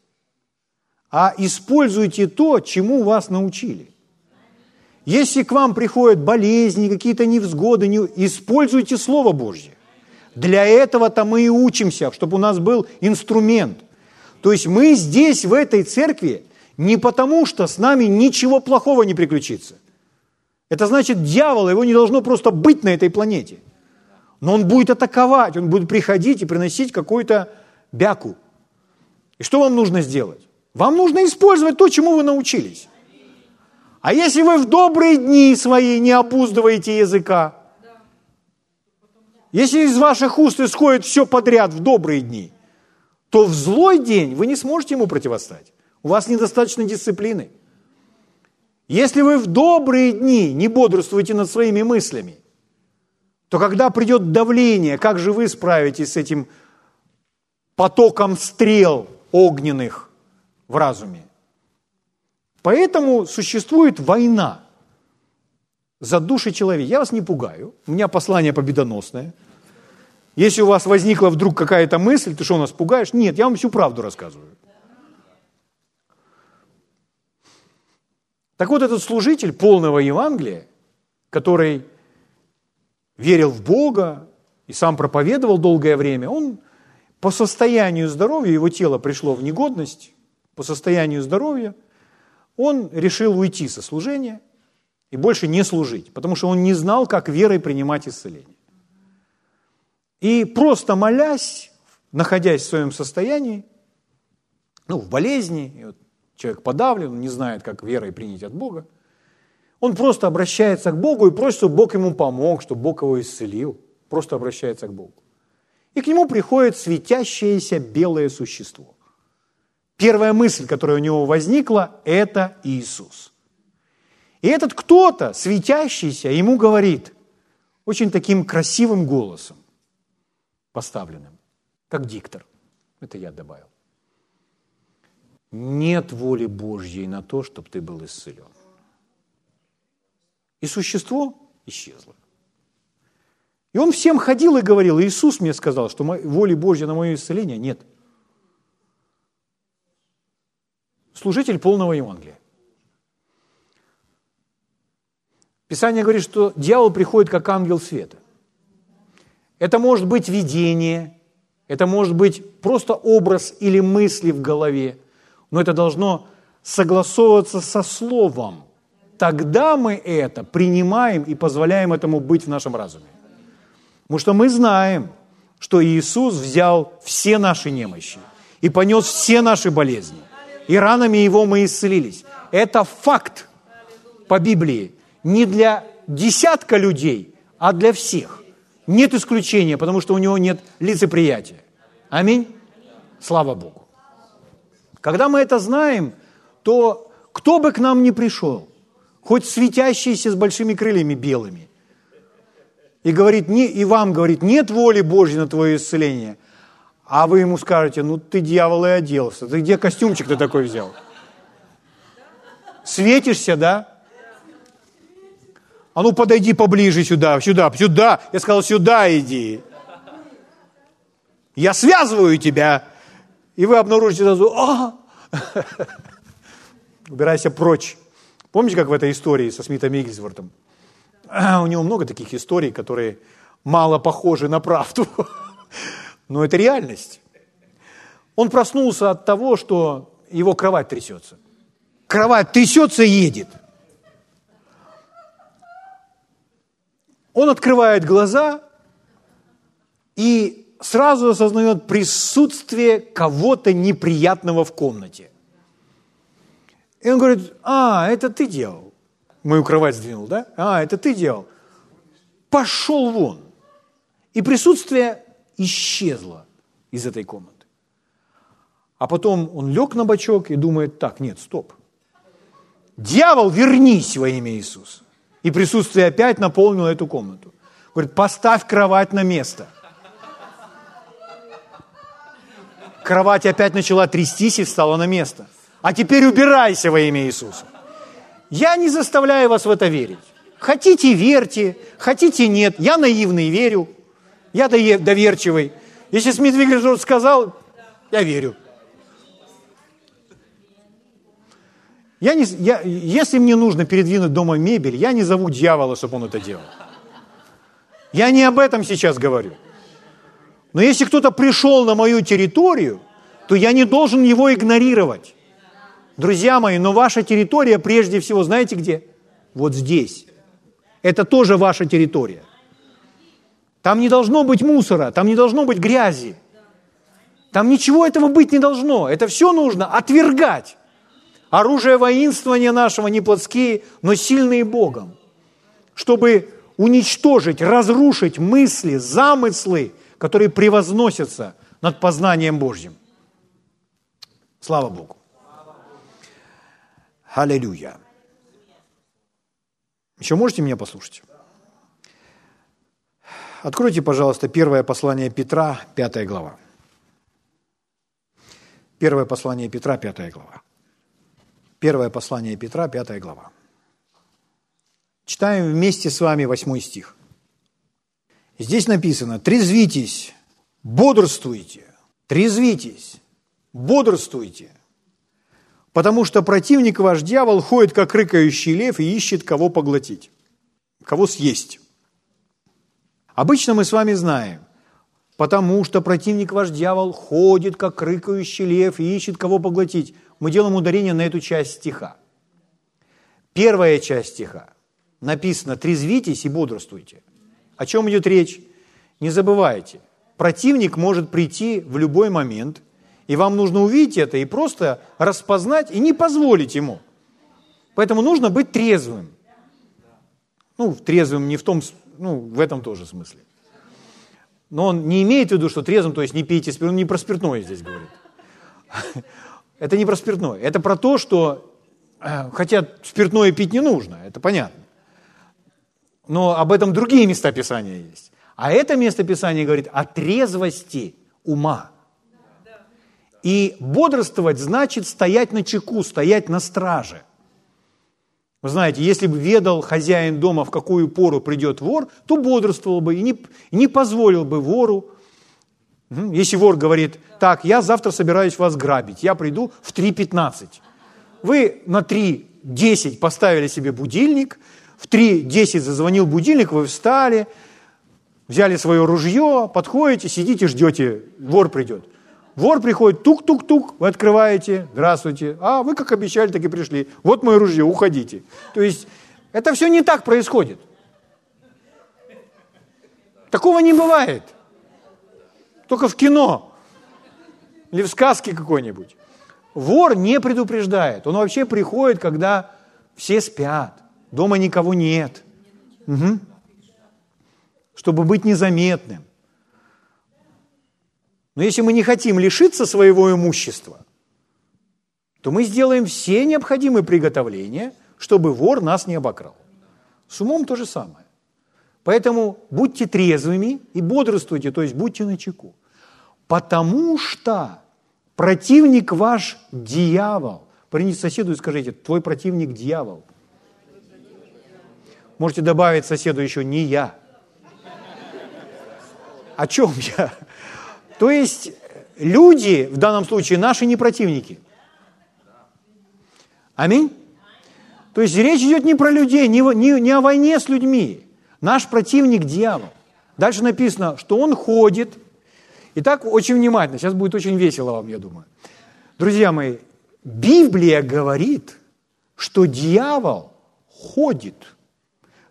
а используйте то, чему вас научили. Если к вам приходят болезни, какие-то невзгоды, не... используйте Слово Божье. Для этого-то мы и учимся, чтобы у нас был инструмент. То есть мы здесь, в этой церкви, не потому, что с нами ничего плохого не приключится. Это значит, дьявол, его не должно просто быть на этой планете. Но он будет атаковать, он будет приходить и приносить какую-то бяку. И что вам нужно сделать? Вам нужно использовать то, чему вы научились. А если вы в добрые дни свои не опуздываете языка, если из ваших уст исходит все подряд в добрые дни, то в злой день вы не сможете ему противостать. У вас недостаточно дисциплины. Если вы в добрые дни не бодрствуете над своими мыслями, то когда придет давление, как же вы справитесь с этим потоком стрел огненных в разуме? Поэтому существует война за души человека. Я вас не пугаю, у меня послание победоносное. Если у вас возникла вдруг какая-то мысль, ты что, нас пугаешь? Нет, я вам всю правду рассказываю. Так вот, этот служитель полного Евангелия, который верил в Бога и сам проповедовал долгое время, он по состоянию здоровья, его тело пришло в негодность, по состоянию здоровья, он решил уйти со служения и больше не служить, потому что он не знал, как верой принимать исцеление. И просто молясь, находясь в своем состоянии, ну, в болезни, вот человек подавлен, не знает, как верой принять от Бога, он просто обращается к Богу и просит, чтобы Бог ему помог, чтобы Бог его исцелил. Просто обращается к Богу. И к нему приходит светящееся белое существо. Первая мысль, которая у него возникла, это Иисус. И этот кто-то, светящийся, ему говорит очень таким красивым голосом, поставленным, как диктор. Это я добавил нет воли Божьей на то, чтобы ты был исцелен. И существо исчезло. И он всем ходил и говорил, Иисус мне сказал, что воли Божьей на мое исцеление нет. Служитель полного Евангелия. Писание говорит, что дьявол приходит как ангел света. Это может быть видение, это может быть просто образ или мысли в голове – но это должно согласовываться со Словом. Тогда мы это принимаем и позволяем этому быть в нашем разуме. Потому что мы знаем, что Иисус взял все наши немощи и понес все наши болезни. И ранами Его мы исцелились. Это факт по Библии. Не для десятка людей, а для всех. Нет исключения, потому что у Него нет лицеприятия. Аминь. Слава Богу. Когда мы это знаем, то кто бы к нам ни пришел, хоть светящийся с большими крыльями белыми, и, говорит, не, и вам говорит, нет воли Божьей на твое исцеление, а вы ему скажете, ну ты дьявол и оделся, ты где костюмчик ты такой взял? Светишься, да? А ну подойди поближе сюда, сюда, сюда. Я сказал, сюда иди. Я связываю тебя и вы обнаружите сразу, а, убирайся прочь. Помните, как в этой истории со Смитом Игельсвортом? У него много таких историй, которые мало похожи на правду, но это реальность. Он проснулся от того, что его кровать трясется. Кровать трясется и едет. Он открывает глаза и сразу осознает присутствие кого-то неприятного в комнате. И он говорит, а, это ты делал. Мою кровать сдвинул, да? А, это ты делал. Пошел вон. И присутствие исчезло из этой комнаты. А потом он лег на бочок и думает, так, нет, стоп. Дьявол, вернись во имя Иисуса. И присутствие опять наполнило эту комнату. Говорит, поставь кровать на место – Кровать опять начала трястись и встала на место. А теперь убирайся во имя Иисуса. Я не заставляю вас в это верить. Хотите – верьте, хотите – нет. Я наивный – верю. Я доверчивый. Если Смит Вигельсворт сказал, я верю. Я не, я, если мне нужно передвинуть дома мебель, я не зову дьявола, чтобы он это делал. Я не об этом сейчас говорю. Но если кто-то пришел на мою территорию, то я не должен его игнорировать. Друзья мои, но ваша территория прежде всего, знаете где? Вот здесь. Это тоже ваша территория. Там не должно быть мусора, там не должно быть грязи. Там ничего этого быть не должно. Это все нужно отвергать. Оружие воинствования нашего не плотские, но сильные Богом. Чтобы уничтожить, разрушить мысли, замыслы которые превозносятся над познанием Божьим. Слава Богу. Аллилуйя. Еще можете меня послушать? Откройте, пожалуйста, первое послание Петра, пятая глава. Первое послание Петра, пятая глава. Первое послание Петра, пятая глава. Читаем вместе с вами восьмой стих. Здесь написано, трезвитесь, бодрствуйте, трезвитесь, бодрствуйте, потому что противник ваш дьявол ходит, как рыкающий лев, и ищет, кого поглотить, кого съесть. Обычно мы с вами знаем, потому что противник ваш дьявол ходит, как рыкающий лев, и ищет, кого поглотить. Мы делаем ударение на эту часть стиха. Первая часть стиха написано «трезвитесь и бодрствуйте». О чем идет речь? Не забывайте, противник может прийти в любой момент, и вам нужно увидеть это и просто распознать и не позволить ему. Поэтому нужно быть трезвым. Ну, трезвым не в том, ну, в этом тоже смысле. Но он не имеет в виду, что трезвым, то есть не пейте спиртное, он не про спиртное здесь говорит. Это не про спиртное, это про то, что, э, хотя спиртное пить не нужно, это понятно но об этом другие места Писания есть. А это место Писания говорит о трезвости ума. И бодрствовать значит стоять на чеку, стоять на страже. Вы знаете, если бы ведал хозяин дома, в какую пору придет вор, то бодрствовал бы и не, не позволил бы вору. Если вор говорит, так, я завтра собираюсь вас грабить, я приду в 3.15. Вы на 3.10 поставили себе будильник, в 3.10 зазвонил будильник, вы встали, взяли свое ружье, подходите, сидите, ждете, вор придет. Вор приходит, тук-тук-тук, вы открываете, здравствуйте, а вы как обещали, так и пришли. Вот мое ружье, уходите. То есть это все не так происходит. Такого не бывает. Только в кино или в сказке какой-нибудь. Вор не предупреждает. Он вообще приходит, когда все спят. Дома никого нет. Угу. Чтобы быть незаметным. Но если мы не хотим лишиться своего имущества, то мы сделаем все необходимые приготовления, чтобы вор нас не обокрал. С умом то же самое. Поэтому будьте трезвыми и бодрствуйте, то есть будьте на чеку. Потому что противник ваш дьявол. Принесите соседу и скажите, твой противник дьявол. Можете добавить соседу еще «не я». О чем я? То есть люди, в данном случае наши не противники. Аминь? То есть речь идет не про людей, не, не, не о войне с людьми. Наш противник – дьявол. Дальше написано, что он ходит. Итак, очень внимательно. Сейчас будет очень весело вам, я думаю. Друзья мои, Библия говорит, что дьявол ходит,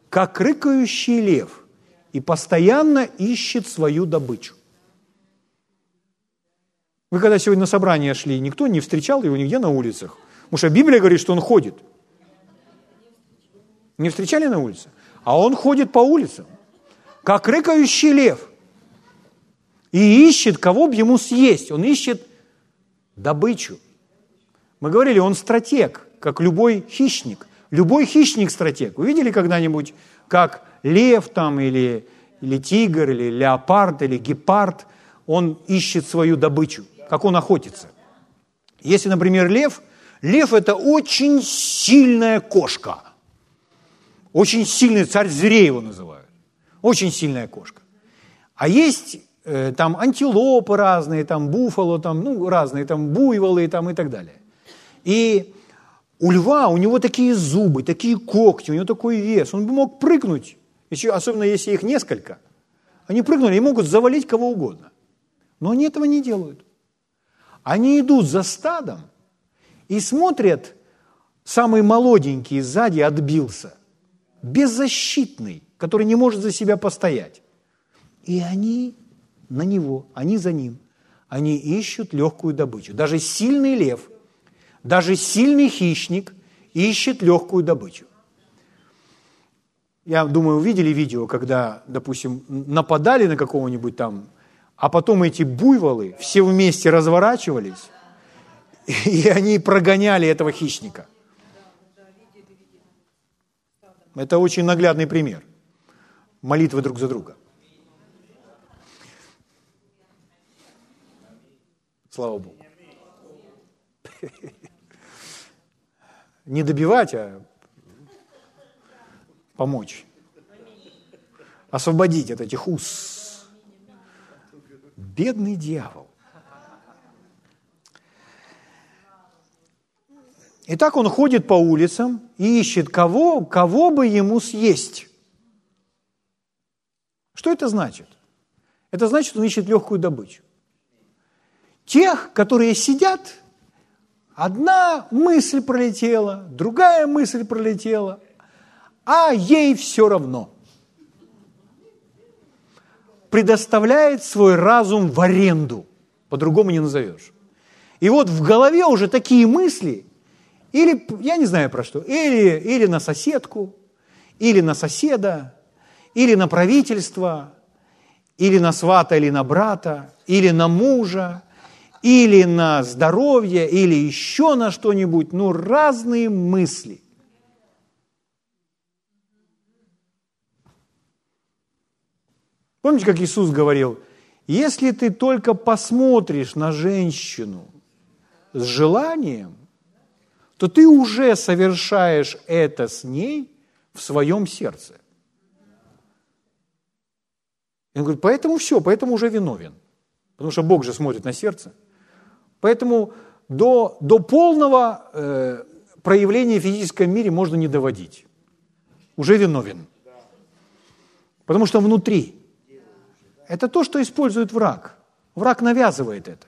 как рыкающий лев, и постоянно ищет свою добычу. Вы когда сегодня на собрание шли, никто не встречал его нигде на улицах. Потому что Библия говорит, что он ходит. Не встречали на улице? А он ходит по улицам, как рыкающий лев. И ищет, кого бы ему съесть. Он ищет добычу. Мы говорили, он стратег, как любой хищник. Любой хищник стратег. Вы видели когда-нибудь, как лев там или, или тигр, или леопард, или гепард, он ищет свою добычу, как он охотится. Если, например, лев, лев – это очень сильная кошка. Очень сильный царь зверей его называют. Очень сильная кошка. А есть э, там антилопы разные, там буфало, там, ну, разные, там буйволы там, и так далее. И у льва, у него такие зубы, такие когти, у него такой вес. Он бы мог прыгнуть, еще, особенно если их несколько. Они прыгнули и могут завалить кого угодно. Но они этого не делают. Они идут за стадом и смотрят, самый молоденький сзади отбился, беззащитный, который не может за себя постоять. И они на него, они за ним. Они ищут легкую добычу. Даже сильный лев – даже сильный хищник ищет легкую добычу. Я думаю, увидели видео, когда, допустим, нападали на какого-нибудь там, а потом эти буйволы все вместе разворачивались, и они прогоняли этого хищника. Это очень наглядный пример. Молитвы друг за друга. Слава Богу. Не добивать, а помочь. Освободить от этих уз. Бедный дьявол. И так он ходит по улицам и ищет кого, кого бы ему съесть. Что это значит? Это значит, он ищет легкую добычу. Тех, которые сидят Одна мысль пролетела, другая мысль пролетела, а ей все равно. Предоставляет свой разум в аренду, по-другому не назовешь. И вот в голове уже такие мысли, или, я не знаю про что, или, или на соседку, или на соседа, или на правительство, или на свата, или на брата, или на мужа, или на здоровье, или еще на что-нибудь, ну, разные мысли. Помните, как Иисус говорил, если ты только посмотришь на женщину с желанием, то ты уже совершаешь это с ней в своем сердце. И он говорит, поэтому все, поэтому уже виновен. Потому что Бог же смотрит на сердце. Поэтому до, до полного э, проявления в физическом мире можно не доводить. Уже виновен. Потому что внутри. Это то, что использует враг. Враг навязывает это.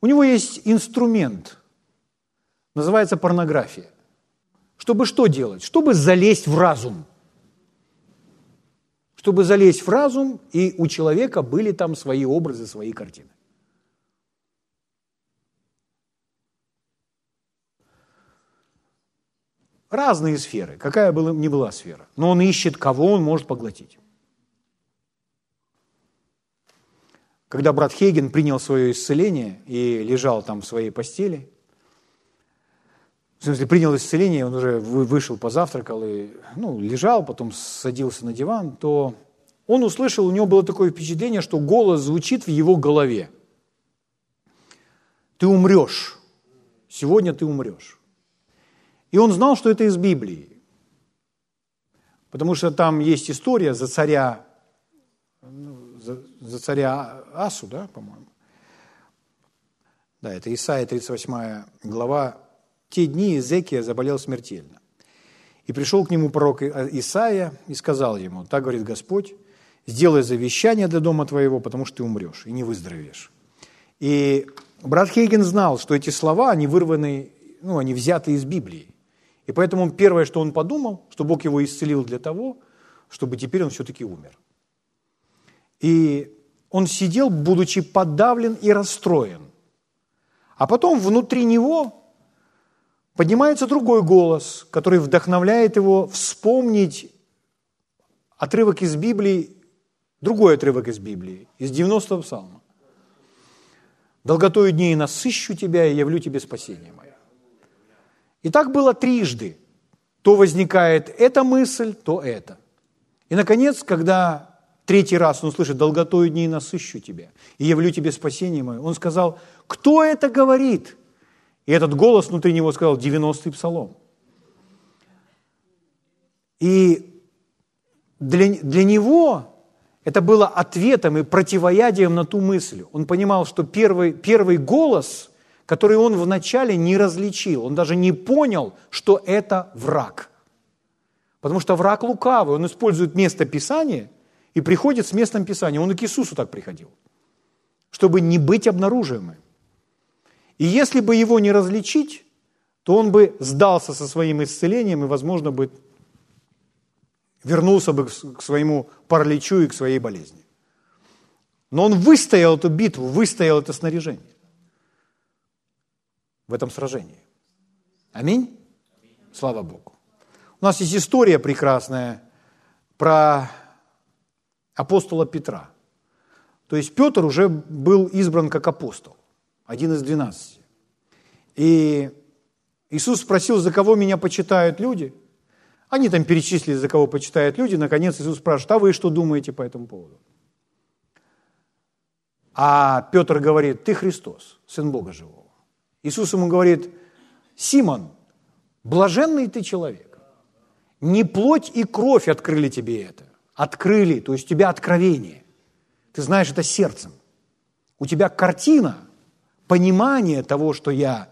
У него есть инструмент, называется порнография. Чтобы что делать? Чтобы залезть в разум. Чтобы залезть в разум, и у человека были там свои образы, свои картины. Разные сферы, какая бы ни была сфера. Но он ищет, кого он может поглотить. Когда брат Хейген принял свое исцеление и лежал там в своей постели, в смысле, принял исцеление, он уже вышел, позавтракал и ну, лежал, потом садился на диван, то он услышал, у него было такое впечатление, что голос звучит в его голове. Ты умрешь. Сегодня ты умрешь. И он знал, что это из Библии. Потому что там есть история за царя, ну, за, царя Асу, да, по-моему. Да, это Исаия 38 глава. «Те дни Изекия заболел смертельно. И пришел к нему пророк Исаия и сказал ему, так говорит Господь, сделай завещание для дома твоего, потому что ты умрешь и не выздоровеешь. И брат Хейген знал, что эти слова, они вырваны, ну, они взяты из Библии. И поэтому первое, что он подумал, что Бог его исцелил для того, чтобы теперь он все-таки умер. И он сидел, будучи подавлен и расстроен. А потом внутри него поднимается другой голос, который вдохновляет его вспомнить отрывок из Библии, другой отрывок из Библии, из 90-го псалма. «Долготою дней насыщу тебя и явлю тебе спасение мое». И так было трижды. То возникает эта мысль, то это. И, наконец, когда третий раз он слышит «долготою дней насыщу тебя и явлю тебе спасение мое», он сказал «Кто это говорит?» И этот голос внутри него сказал «90-й псалом». И для, для него это было ответом и противоядием на ту мысль. Он понимал, что первый, первый голос, который он вначале не различил, он даже не понял, что это враг. Потому что враг лукавый, он использует место Писания и приходит с местом Писания. Он и к Иисусу так приходил, чтобы не быть обнаруживаемым. И если бы его не различить, то он бы сдался со своим исцелением и, возможно, бы вернулся бы к своему параличу и к своей болезни. Но он выстоял эту битву, выстоял это снаряжение в этом сражении. Аминь? Слава Богу. У нас есть история прекрасная про апостола Петра. То есть Петр уже был избран как апостол, один из двенадцати. И Иисус спросил, за кого меня почитают люди – они там перечислили, за кого почитают люди. Наконец Иисус спрашивает, а вы что думаете по этому поводу? А Петр говорит, ты Христос, Сын Бога Живого. Иисус ему говорит, Симон, блаженный ты человек. Не плоть и кровь открыли тебе это. Открыли, то есть у тебя откровение. Ты знаешь это сердцем. У тебя картина, понимание того, что я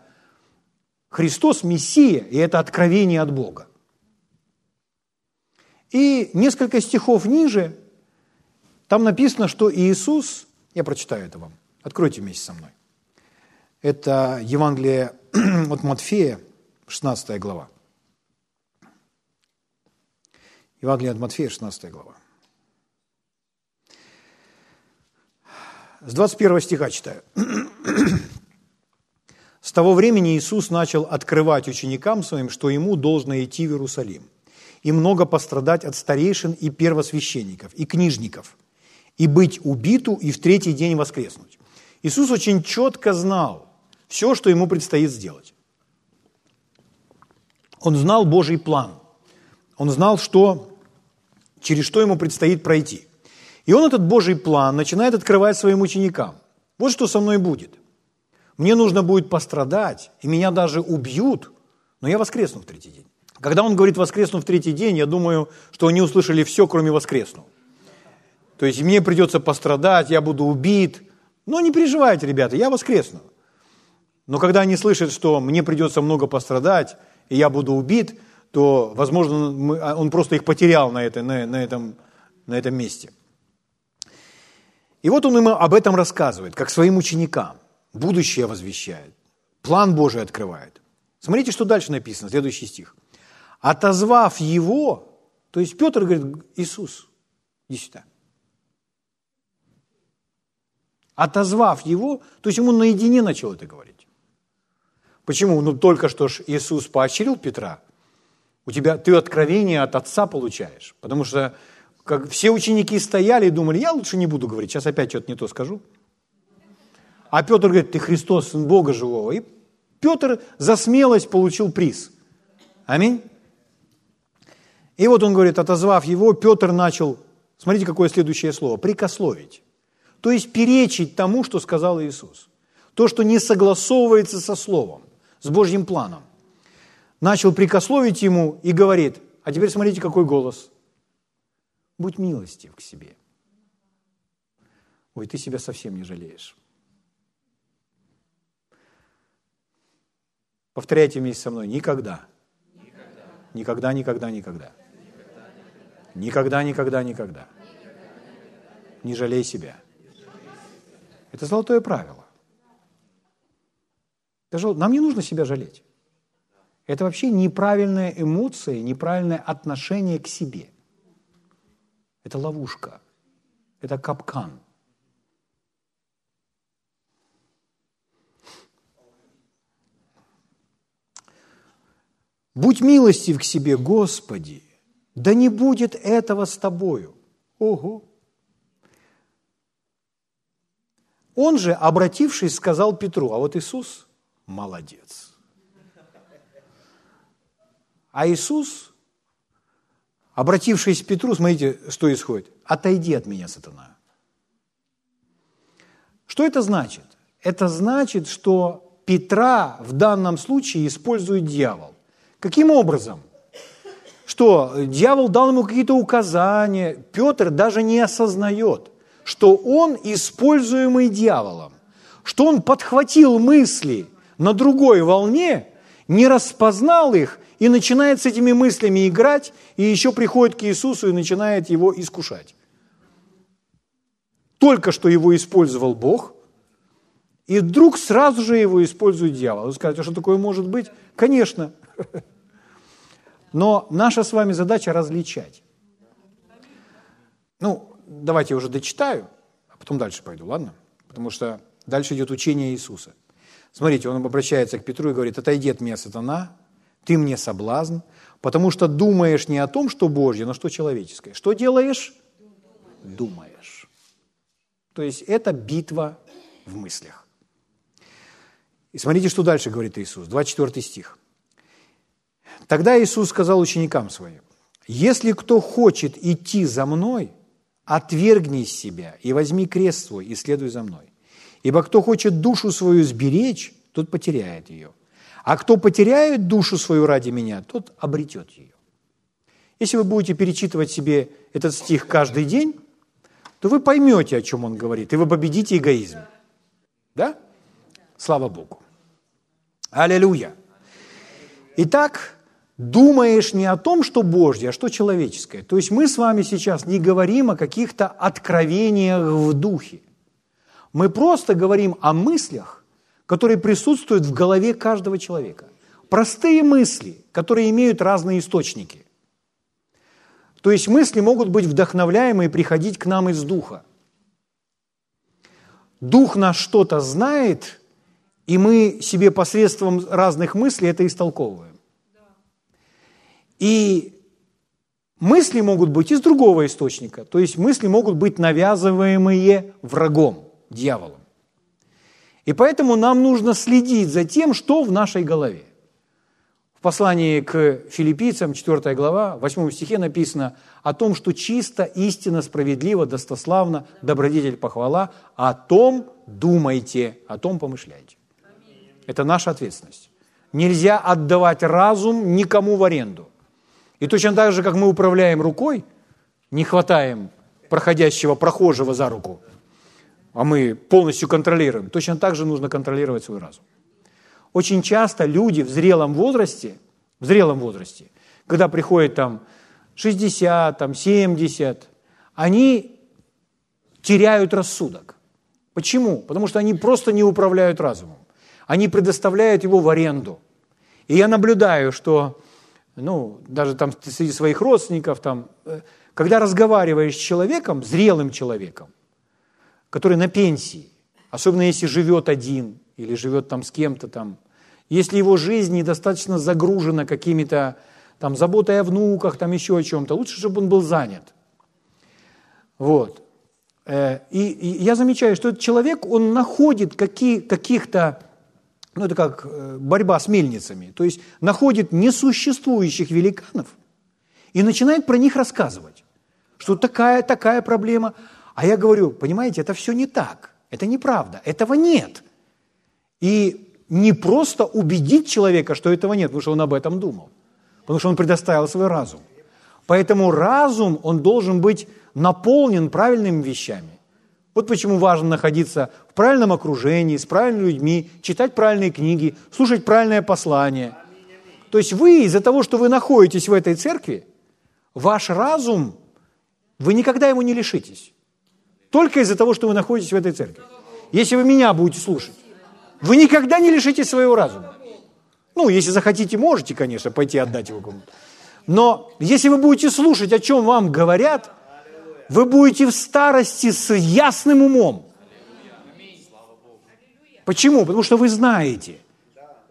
Христос, Мессия, и это откровение от Бога. И несколько стихов ниже, там написано, что Иисус, я прочитаю это вам, откройте вместе со мной. Это Евангелие от Матфея, 16 глава. Евангелие от Матфея, 16 глава. С 21 стиха читаю. «С того времени Иисус начал открывать ученикам своим, что ему должно идти в Иерусалим – и много пострадать от старейшин и первосвященников, и книжников, и быть убиту, и в третий день воскреснуть. Иисус очень четко знал все, что ему предстоит сделать. Он знал Божий план. Он знал, что, через что ему предстоит пройти. И он этот Божий план начинает открывать своим ученикам. Вот что со мной будет. Мне нужно будет пострадать, и меня даже убьют, но я воскресну в третий день. Когда он говорит «воскресну в третий день», я думаю, что они услышали все, кроме «воскресну». То есть мне придется пострадать, я буду убит. Но не переживайте, ребята, я воскресну. Но когда они слышат, что мне придется много пострадать, и я буду убит, то, возможно, а, он просто их потерял на, это, на, на, этом, на этом месте. И вот он им об этом рассказывает, как своим ученикам. Будущее возвещает. План Божий открывает. Смотрите, что дальше написано, следующий стих – отозвав его, то есть Петр говорит, Иисус, иди сюда. Отозвав его, то есть ему наедине начал это говорить. Почему? Ну, только что ж Иисус поощрил Петра. У тебя, ты откровение от Отца получаешь. Потому что как все ученики стояли и думали, я лучше не буду говорить, сейчас опять что-то не то скажу. А Петр говорит, ты Христос, Сын Бога Живого. И Петр за смелость получил приз. Аминь. И вот он говорит, отозвав его, Петр начал, смотрите, какое следующее слово, прикословить. То есть перечить тому, что сказал Иисус. То, что не согласовывается со Словом, с Божьим планом. Начал прикословить ему и говорит, а теперь смотрите, какой голос. Будь милостив к себе. Ой, ты себя совсем не жалеешь. Повторяйте вместе со мной, никогда Никогда, никогда, никогда. Никогда, никогда, никогда. Не жалей себя. Это золотое правило. Нам не нужно себя жалеть. Это вообще неправильная эмоция, неправильное отношение к себе. Это ловушка. Это капкан. Будь милостив к себе, Господи, да не будет этого с тобою. Ого! Он же, обратившись, сказал Петру, а вот Иисус молодец. А Иисус, обратившись к Петру, смотрите, что исходит. Отойди от меня, сатана. Что это значит? Это значит, что Петра в данном случае использует дьявол. Каким образом? Что дьявол дал ему какие-то указания. Петр даже не осознает, что он используемый дьяволом, что он подхватил мысли на другой волне, не распознал их и начинает с этими мыслями играть, и еще приходит к Иисусу и начинает его искушать. Только что его использовал Бог, и вдруг сразу же его использует дьявол. Вы скажете, а что такое может быть? Конечно. Но наша с вами задача различать. Ну, давайте я уже дочитаю, а потом дальше пойду, ладно? Потому что дальше идет учение Иисуса. Смотрите, он обращается к Петру и говорит, отойди от меня, сатана, ты мне соблазн, потому что думаешь не о том, что Божье, но что человеческое. Что делаешь? Думаешь. То есть это битва в мыслях. И смотрите, что дальше говорит Иисус, 24 стих. Тогда Иисус сказал ученикам своим, «Если кто хочет идти за Мной, отвергни себя и возьми крест свой и следуй за Мной. Ибо кто хочет душу свою сберечь, тот потеряет ее. А кто потеряет душу свою ради Меня, тот обретет ее». Если вы будете перечитывать себе этот стих каждый день, то вы поймете, о чем он говорит, и вы победите эгоизм. Да? Слава Богу. Аллилуйя. Итак, думаешь не о том, что Божье, а что человеческое. То есть мы с вами сейчас не говорим о каких-то откровениях в духе. Мы просто говорим о мыслях, которые присутствуют в голове каждого человека. Простые мысли, которые имеют разные источники. То есть мысли могут быть вдохновляемы и приходить к нам из духа. Дух наш что-то знает, и мы себе посредством разных мыслей это истолковываем. И мысли могут быть из другого источника, то есть мысли могут быть навязываемые врагом, дьяволом. И поэтому нам нужно следить за тем, что в нашей голове. В послании к филиппийцам, 4 глава, 8 стихе написано о том, что чисто, истинно, справедливо, достославно, добродетель, похвала, о том думайте, о том помышляйте. Это наша ответственность. Нельзя отдавать разум никому в аренду. И точно так же, как мы управляем рукой, не хватаем проходящего прохожего за руку, а мы полностью контролируем, точно так же нужно контролировать свой разум. Очень часто люди в зрелом возрасте, в зрелом возрасте, когда приходит там 60, там 70, они теряют рассудок. Почему? Потому что они просто не управляют разумом. Они предоставляют его в аренду. И я наблюдаю, что ну, даже там среди своих родственников, там, э, когда разговариваешь с человеком, зрелым человеком, который на пенсии, особенно если живет один или живет там с кем-то там, если его жизнь недостаточно загружена какими-то там заботой о внуках, там еще о чем-то, лучше, чтобы он был занят. Вот. Э, и, я замечаю, что этот человек, он находит какие, каких-то ну это как э, борьба с мельницами, то есть находит несуществующих великанов и начинает про них рассказывать, что такая, такая проблема. А я говорю, понимаете, это все не так, это неправда, этого нет. И не просто убедить человека, что этого нет, потому что он об этом думал, потому что он предоставил свой разум. Поэтому разум, он должен быть наполнен правильными вещами. Вот почему важно находиться в правильном окружении, с правильными людьми, читать правильные книги, слушать правильное послание. То есть вы из-за того, что вы находитесь в этой церкви, ваш разум, вы никогда его не лишитесь. Только из-за того, что вы находитесь в этой церкви. Если вы меня будете слушать, вы никогда не лишитесь своего разума. Ну, если захотите, можете, конечно, пойти отдать его кому-то. Но если вы будете слушать, о чем вам говорят, вы будете в старости с ясным умом. Почему? Потому что вы знаете,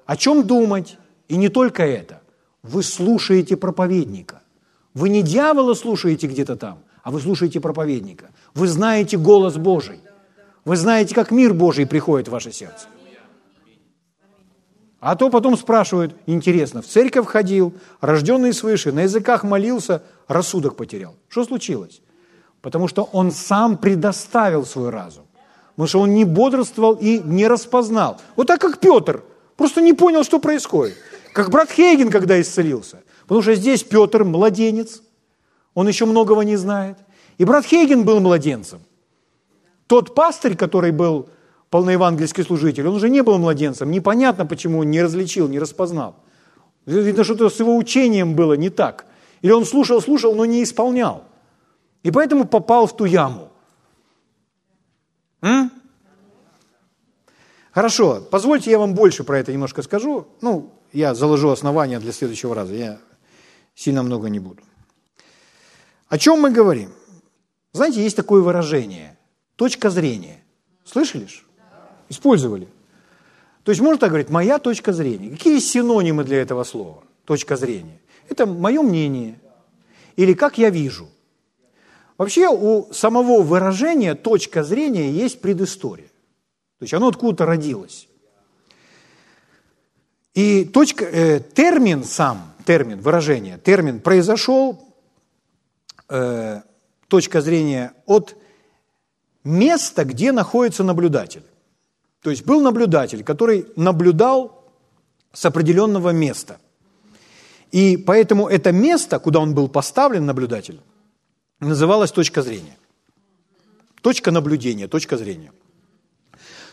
о чем думать, и не только это. Вы слушаете проповедника. Вы не дьявола слушаете где-то там, а вы слушаете проповедника. Вы знаете голос Божий. Вы знаете, как мир Божий приходит в ваше сердце. А то потом спрашивают, интересно, в церковь ходил, рожденный свыше, на языках молился, рассудок потерял. Что случилось? Потому что он сам предоставил свой разум. Потому что он не бодрствовал и не распознал. Вот так как Петр, просто не понял, что происходит. Как брат Хейген, когда исцелился. Потому что здесь Петр младенец, он еще многого не знает. И брат Хейген был младенцем. Тот пастырь, который был полноевангельский служитель, он уже не был младенцем. Непонятно, почему он не различил, не распознал. Видно, что-то с его учением было не так. Или он слушал, слушал, но не исполнял. И поэтому попал в ту яму. М? Хорошо, позвольте я вам больше про это немножко скажу. Ну, я заложу основания для следующего раза. Я сильно много не буду. О чем мы говорим? Знаете, есть такое выражение – точка зрения. Слышали? Использовали. То есть можно так говорить, моя точка зрения. Какие синонимы для этого слова? Точка зрения. Это мое мнение. Или как я вижу. Вообще у самого выражения точка зрения есть предыстория. То есть оно откуда-то родилось. И точка, э, термин сам, термин, выражение, термин произошел, э, точка зрения, от места, где находится наблюдатель. То есть был наблюдатель, который наблюдал с определенного места. И поэтому это место, куда он был поставлен, наблюдатель, называлось точка зрения. Точка наблюдения, точка зрения.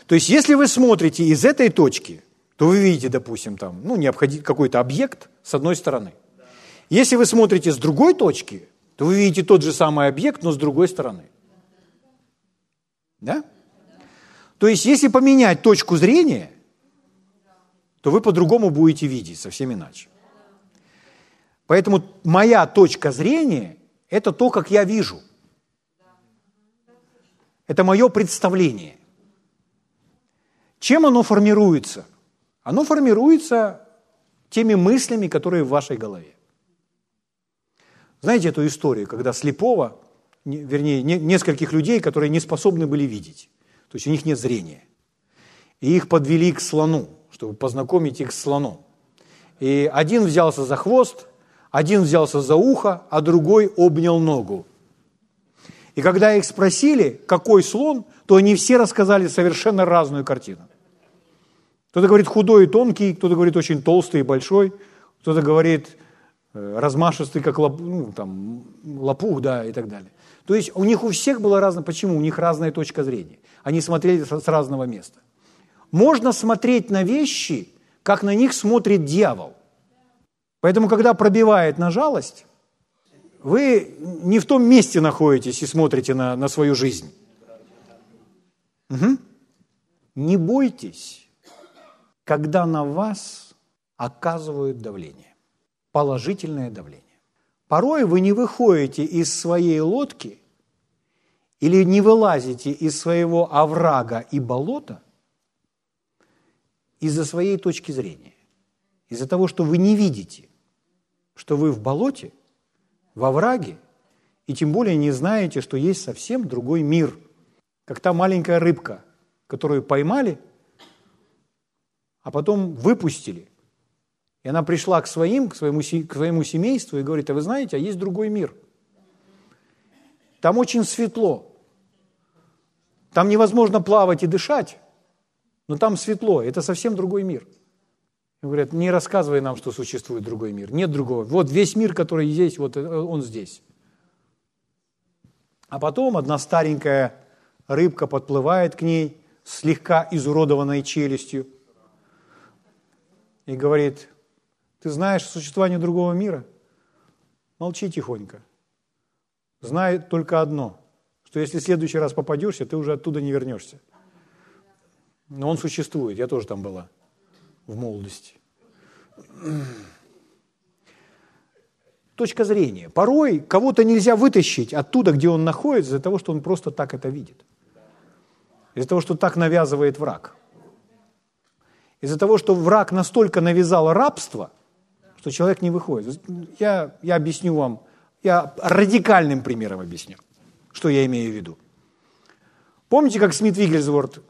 То есть если вы смотрите из этой точки, то вы видите, допустим, там, ну, необходим какой-то объект с одной стороны. Если вы смотрите с другой точки, то вы видите тот же самый объект, но с другой стороны. Да? То есть, если поменять точку зрения, то вы по-другому будете видеть, совсем иначе. Поэтому моя точка зрения – это то, как я вижу. Это мое представление. Чем оно формируется? Оно формируется теми мыслями, которые в вашей голове. Знаете эту историю, когда слепого, вернее, нескольких людей, которые не способны были видеть, то есть у них нет зрения, и их подвели к слону, чтобы познакомить их с слоном. И один взялся за хвост, один взялся за ухо, а другой обнял ногу. И когда их спросили, какой слон, то они все рассказали совершенно разную картину. Кто-то говорит худой и тонкий, кто-то говорит очень толстый и большой, кто-то говорит размашистый, как лоп, ну, там, лопух, да, и так далее. То есть у них у всех было разное. Почему? У них разная точка зрения. Они смотрели с разного места. Можно смотреть на вещи, как на них смотрит дьявол. Поэтому, когда пробивает на жалость, вы не в том месте находитесь и смотрите на, на свою жизнь. Угу. Не бойтесь, когда на вас оказывают давление, положительное давление. Порой вы не выходите из своей лодки или не вылазите из своего оврага и болота из-за своей точки зрения, из-за того, что вы не видите, что вы в болоте, в овраге, и тем более не знаете, что есть совсем другой мир, как та маленькая рыбка, которую поймали, а потом выпустили – и она пришла к своим, к своему, к своему семейству и говорит, а вы знаете, а есть другой мир. Там очень светло. Там невозможно плавать и дышать, но там светло. Это совсем другой мир. И говорят, не рассказывай нам, что существует другой мир. Нет другого. Вот весь мир, который здесь, вот э, он здесь. А потом одна старенькая рыбка подплывает к ней, слегка изуродованной челюстью, и говорит, Ты знаешь о существовании другого мира? Молчи тихонько. Знай только одно, что если в следующий раз попадешься, ты уже оттуда не вернешься. Но он существует, я тоже там была в молодости. Точка зрения. Порой кого-то нельзя вытащить оттуда, где он находится, из-за того, что он просто так это видит. Из-за того, что так навязывает враг. Из-за того, что враг настолько навязал рабство, что человек не выходит. Я, я объясню вам, я радикальным примером объясню, что я имею в виду. Помните, как Смит Вигельсворт,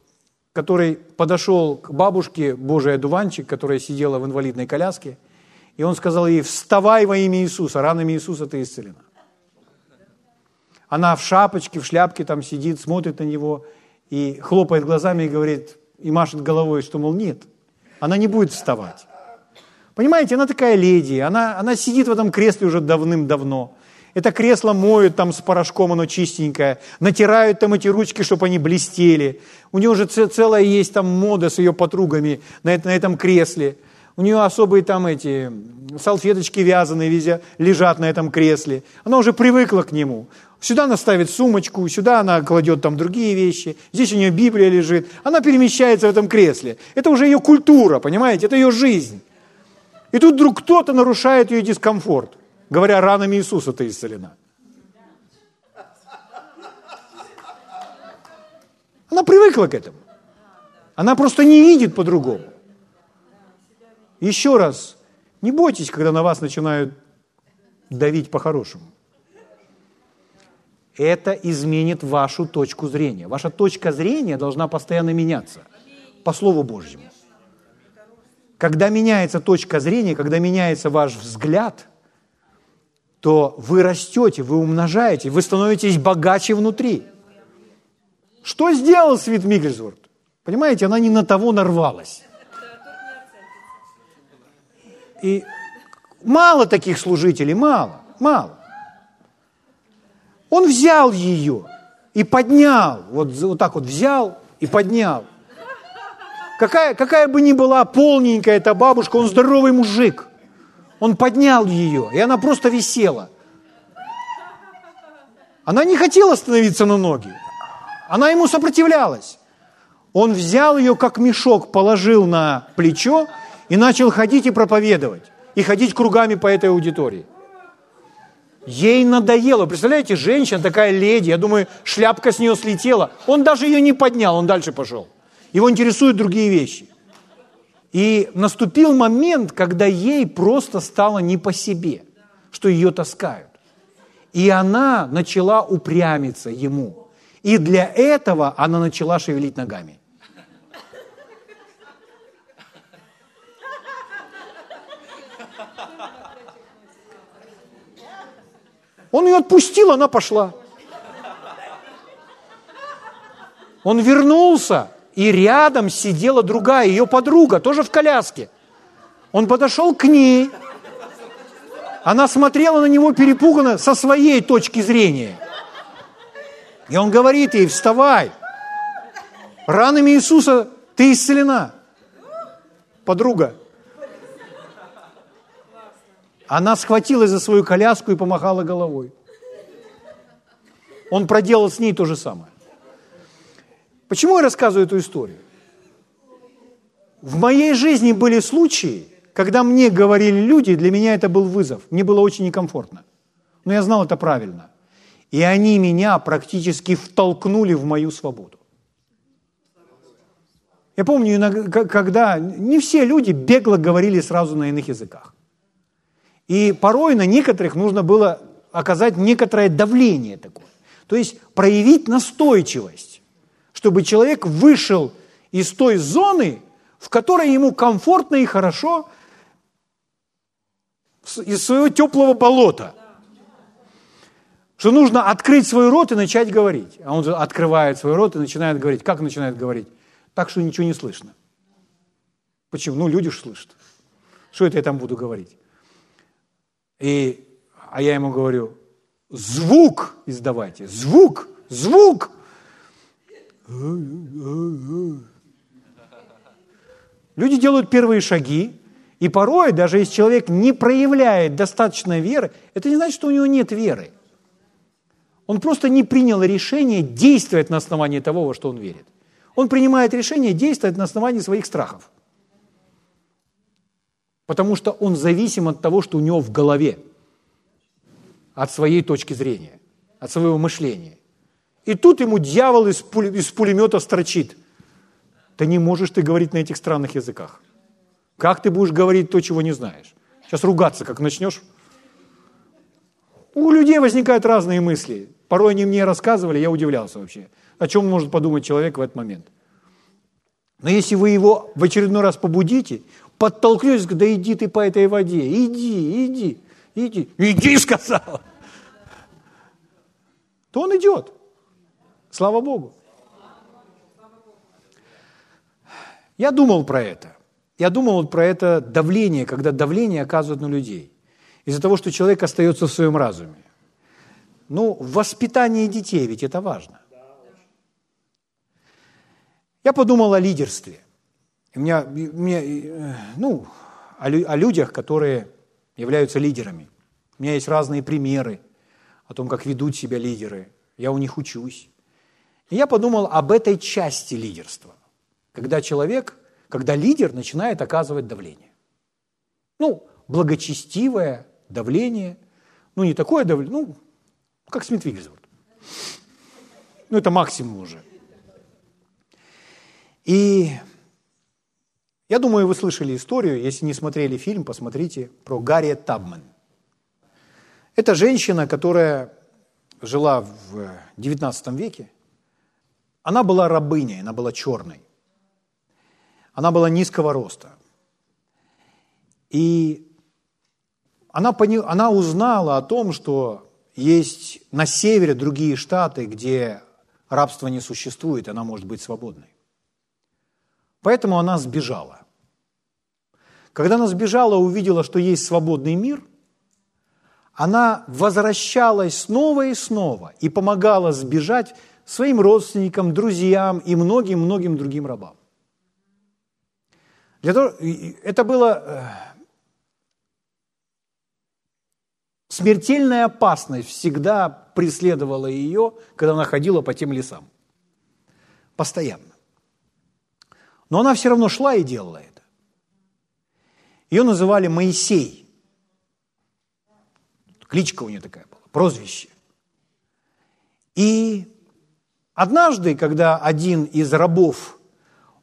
который подошел к бабушке, Божий одуванчик, которая сидела в инвалидной коляске, и он сказал ей, вставай во имя Иисуса, ранами Иисуса ты исцелена. Она в шапочке, в шляпке там сидит, смотрит на него и хлопает глазами и говорит, и машет головой, что, мол, нет, она не будет вставать. Понимаете, она такая леди, она, она сидит в этом кресле уже давным-давно. Это кресло моют там с порошком, оно чистенькое. Натирают там эти ручки, чтобы они блестели. У нее уже целая есть там мода с ее подругами на, на этом кресле. У нее особые там эти салфеточки вязаные везде лежат на этом кресле. Она уже привыкла к нему. Сюда она ставит сумочку, сюда она кладет там другие вещи. Здесь у нее Библия лежит. Она перемещается в этом кресле. Это уже ее культура, понимаете? Это ее жизнь. И тут вдруг кто-то нарушает ее дискомфорт, говоря, ранами Иисуса ты исцелена. Она привыкла к этому. Она просто не видит по-другому. Еще раз, не бойтесь, когда на вас начинают давить по-хорошему. Это изменит вашу точку зрения. Ваша точка зрения должна постоянно меняться по Слову Божьему. Когда меняется точка зрения, когда меняется ваш взгляд, то вы растете, вы умножаете, вы становитесь богаче внутри. Что сделал Свит Мигельсворт? Понимаете, она не на того нарвалась. И мало таких служителей, мало, мало. Он взял ее и поднял, вот, вот так вот взял и поднял – Какая, какая бы ни была полненькая эта бабушка, он здоровый мужик. Он поднял ее, и она просто висела. Она не хотела становиться на ноги. Она ему сопротивлялась. Он взял ее как мешок, положил на плечо и начал ходить и проповедовать. И ходить кругами по этой аудитории. Ей надоело. Представляете, женщина такая леди, я думаю, шляпка с нее слетела. Он даже ее не поднял, он дальше пошел. Его интересуют другие вещи. И наступил момент, когда ей просто стало не по себе, что ее таскают. И она начала упрямиться ему. И для этого она начала шевелить ногами. Он ее отпустил, она пошла. Он вернулся, и рядом сидела другая, ее подруга, тоже в коляске. Он подошел к ней. Она смотрела на него перепуганно со своей точки зрения. И он говорит ей, вставай. Ранами Иисуса ты исцелена. Подруга. Она схватилась за свою коляску и помахала головой. Он проделал с ней то же самое. Почему я рассказываю эту историю? В моей жизни были случаи, когда мне говорили люди, для меня это был вызов. Мне было очень некомфортно. Но я знал это правильно. И они меня практически втолкнули в мою свободу. Я помню, когда не все люди бегло говорили сразу на иных языках. И порой на некоторых нужно было оказать некоторое давление такое. То есть проявить настойчивость чтобы человек вышел из той зоны, в которой ему комфортно и хорошо, из своего теплого болота. Что нужно открыть свой рот и начать говорить. А он открывает свой рот и начинает говорить. Как начинает говорить? Так, что ничего не слышно. Почему? Ну, люди же слышат. Что это я там буду говорить? И, а я ему говорю, звук издавайте, звук, звук. Люди делают первые шаги, И порой, даже если человек не проявляет достаточной веры, это не значит, что у него нет веры. Он просто не принял решение действовать на основании того, во что он верит. Он принимает решение действовать на основании своих страхов. Потому что он зависим от того, что у него в голове, от своей точки зрения, от своего мышления. И тут ему дьявол из, пуль, из пулемета строчит. Ты не можешь ты говорить на этих странных языках. Как ты будешь говорить то, чего не знаешь? Сейчас ругаться, как начнешь. У людей возникают разные мысли. Порой они мне рассказывали, я удивлялся вообще. О чем может подумать человек в этот момент? Но если вы его в очередной раз побудите, подтолкнете, да иди ты по этой воде, иди, иди, иди, иди, сказал, то он идет. Слава Богу. Я думал про это. Я думал про это давление, когда давление оказывают на людей. Из-за того, что человек остается в своем разуме. Ну, воспитание детей, ведь это важно. Я подумал о лидерстве. У меня, у меня э, ну, о, о людях, которые являются лидерами. У меня есть разные примеры о том, как ведут себя лидеры. Я у них учусь. Я подумал об этой части лидерства, когда человек, когда лидер начинает оказывать давление. Ну, благочестивое давление, ну, не такое давление, ну, как Смит Вигельсворт. Ну, это максимум уже. И я думаю, вы слышали историю, если не смотрели фильм, посмотрите про Гарри Табман. Это женщина, которая жила в XIX веке. Она была рабыней, она была черной. Она была низкого роста. И она, пони... она узнала о том, что есть на севере другие штаты, где рабство не существует, она может быть свободной. Поэтому она сбежала. Когда она сбежала, увидела, что есть свободный мир, она возвращалась снова и снова и помогала сбежать своим родственникам, друзьям и многим-многим другим рабам. Для того, это было э, смертельная опасность всегда преследовала ее, когда она ходила по тем лесам. Постоянно. Но она все равно шла и делала это. Ее называли Моисей. Кличка у нее такая была, прозвище. И однажды, когда один из рабов,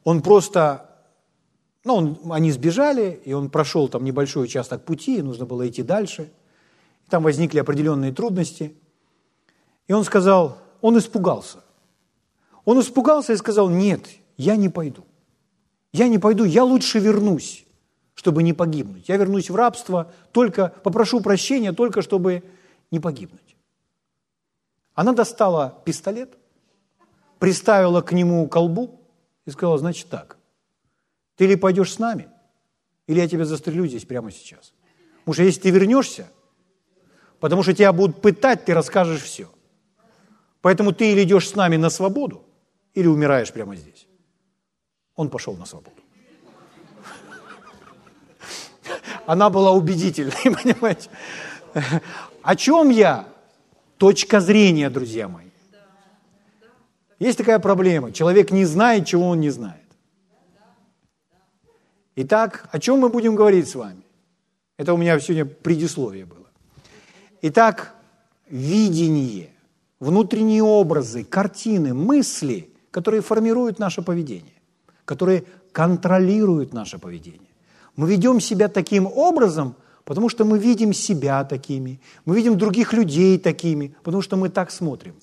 он просто, ну, он, они сбежали, и он прошел там небольшой участок пути, нужно было идти дальше. Там возникли определенные трудности. И он сказал, он испугался. Он испугался и сказал, нет, я не пойду. Я не пойду, я лучше вернусь, чтобы не погибнуть. Я вернусь в рабство, только попрошу прощения, только чтобы не погибнуть. Она достала пистолет, приставила к нему колбу и сказала, значит так, ты или пойдешь с нами, или я тебя застрелю здесь прямо сейчас. Потому что если ты вернешься, потому что тебя будут пытать, ты расскажешь все. Поэтому ты или идешь с нами на свободу, или умираешь прямо здесь. Он пошел на свободу. Она была убедительной, понимаете? О чем я? Точка зрения, друзья мои. Есть такая проблема. Человек не знает, чего он не знает. Итак, о чем мы будем говорить с вами? Это у меня сегодня предисловие было. Итак, видение, внутренние образы, картины, мысли, которые формируют наше поведение которые контролируют наше поведение. Мы ведем себя таким образом, потому что мы видим себя такими, мы видим других людей такими, потому что мы так смотрим.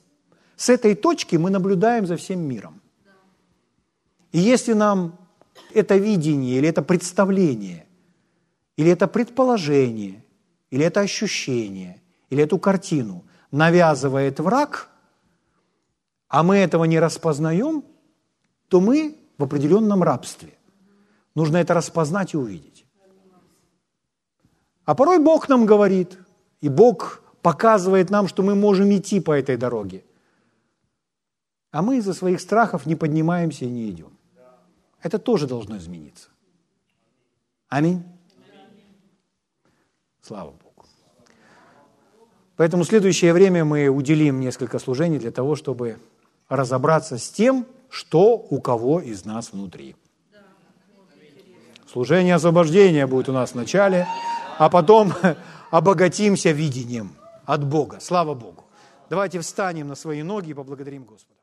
С этой точки мы наблюдаем за всем миром. И если нам это видение или это представление, или это предположение, или это ощущение, или эту картину навязывает враг, а мы этого не распознаем, то мы в определенном рабстве. Нужно это распознать и увидеть. А порой Бог нам говорит, и Бог показывает нам, что мы можем идти по этой дороге. А мы из-за своих страхов не поднимаемся и не идем. Это тоже должно измениться. Аминь. Слава Богу. Поэтому в следующее время мы уделим несколько служений для того, чтобы разобраться с тем, что у кого из нас внутри. Служение освобождения будет у нас в начале, а потом обогатимся видением от Бога. Слава Богу. Давайте встанем на свои ноги и поблагодарим Господа.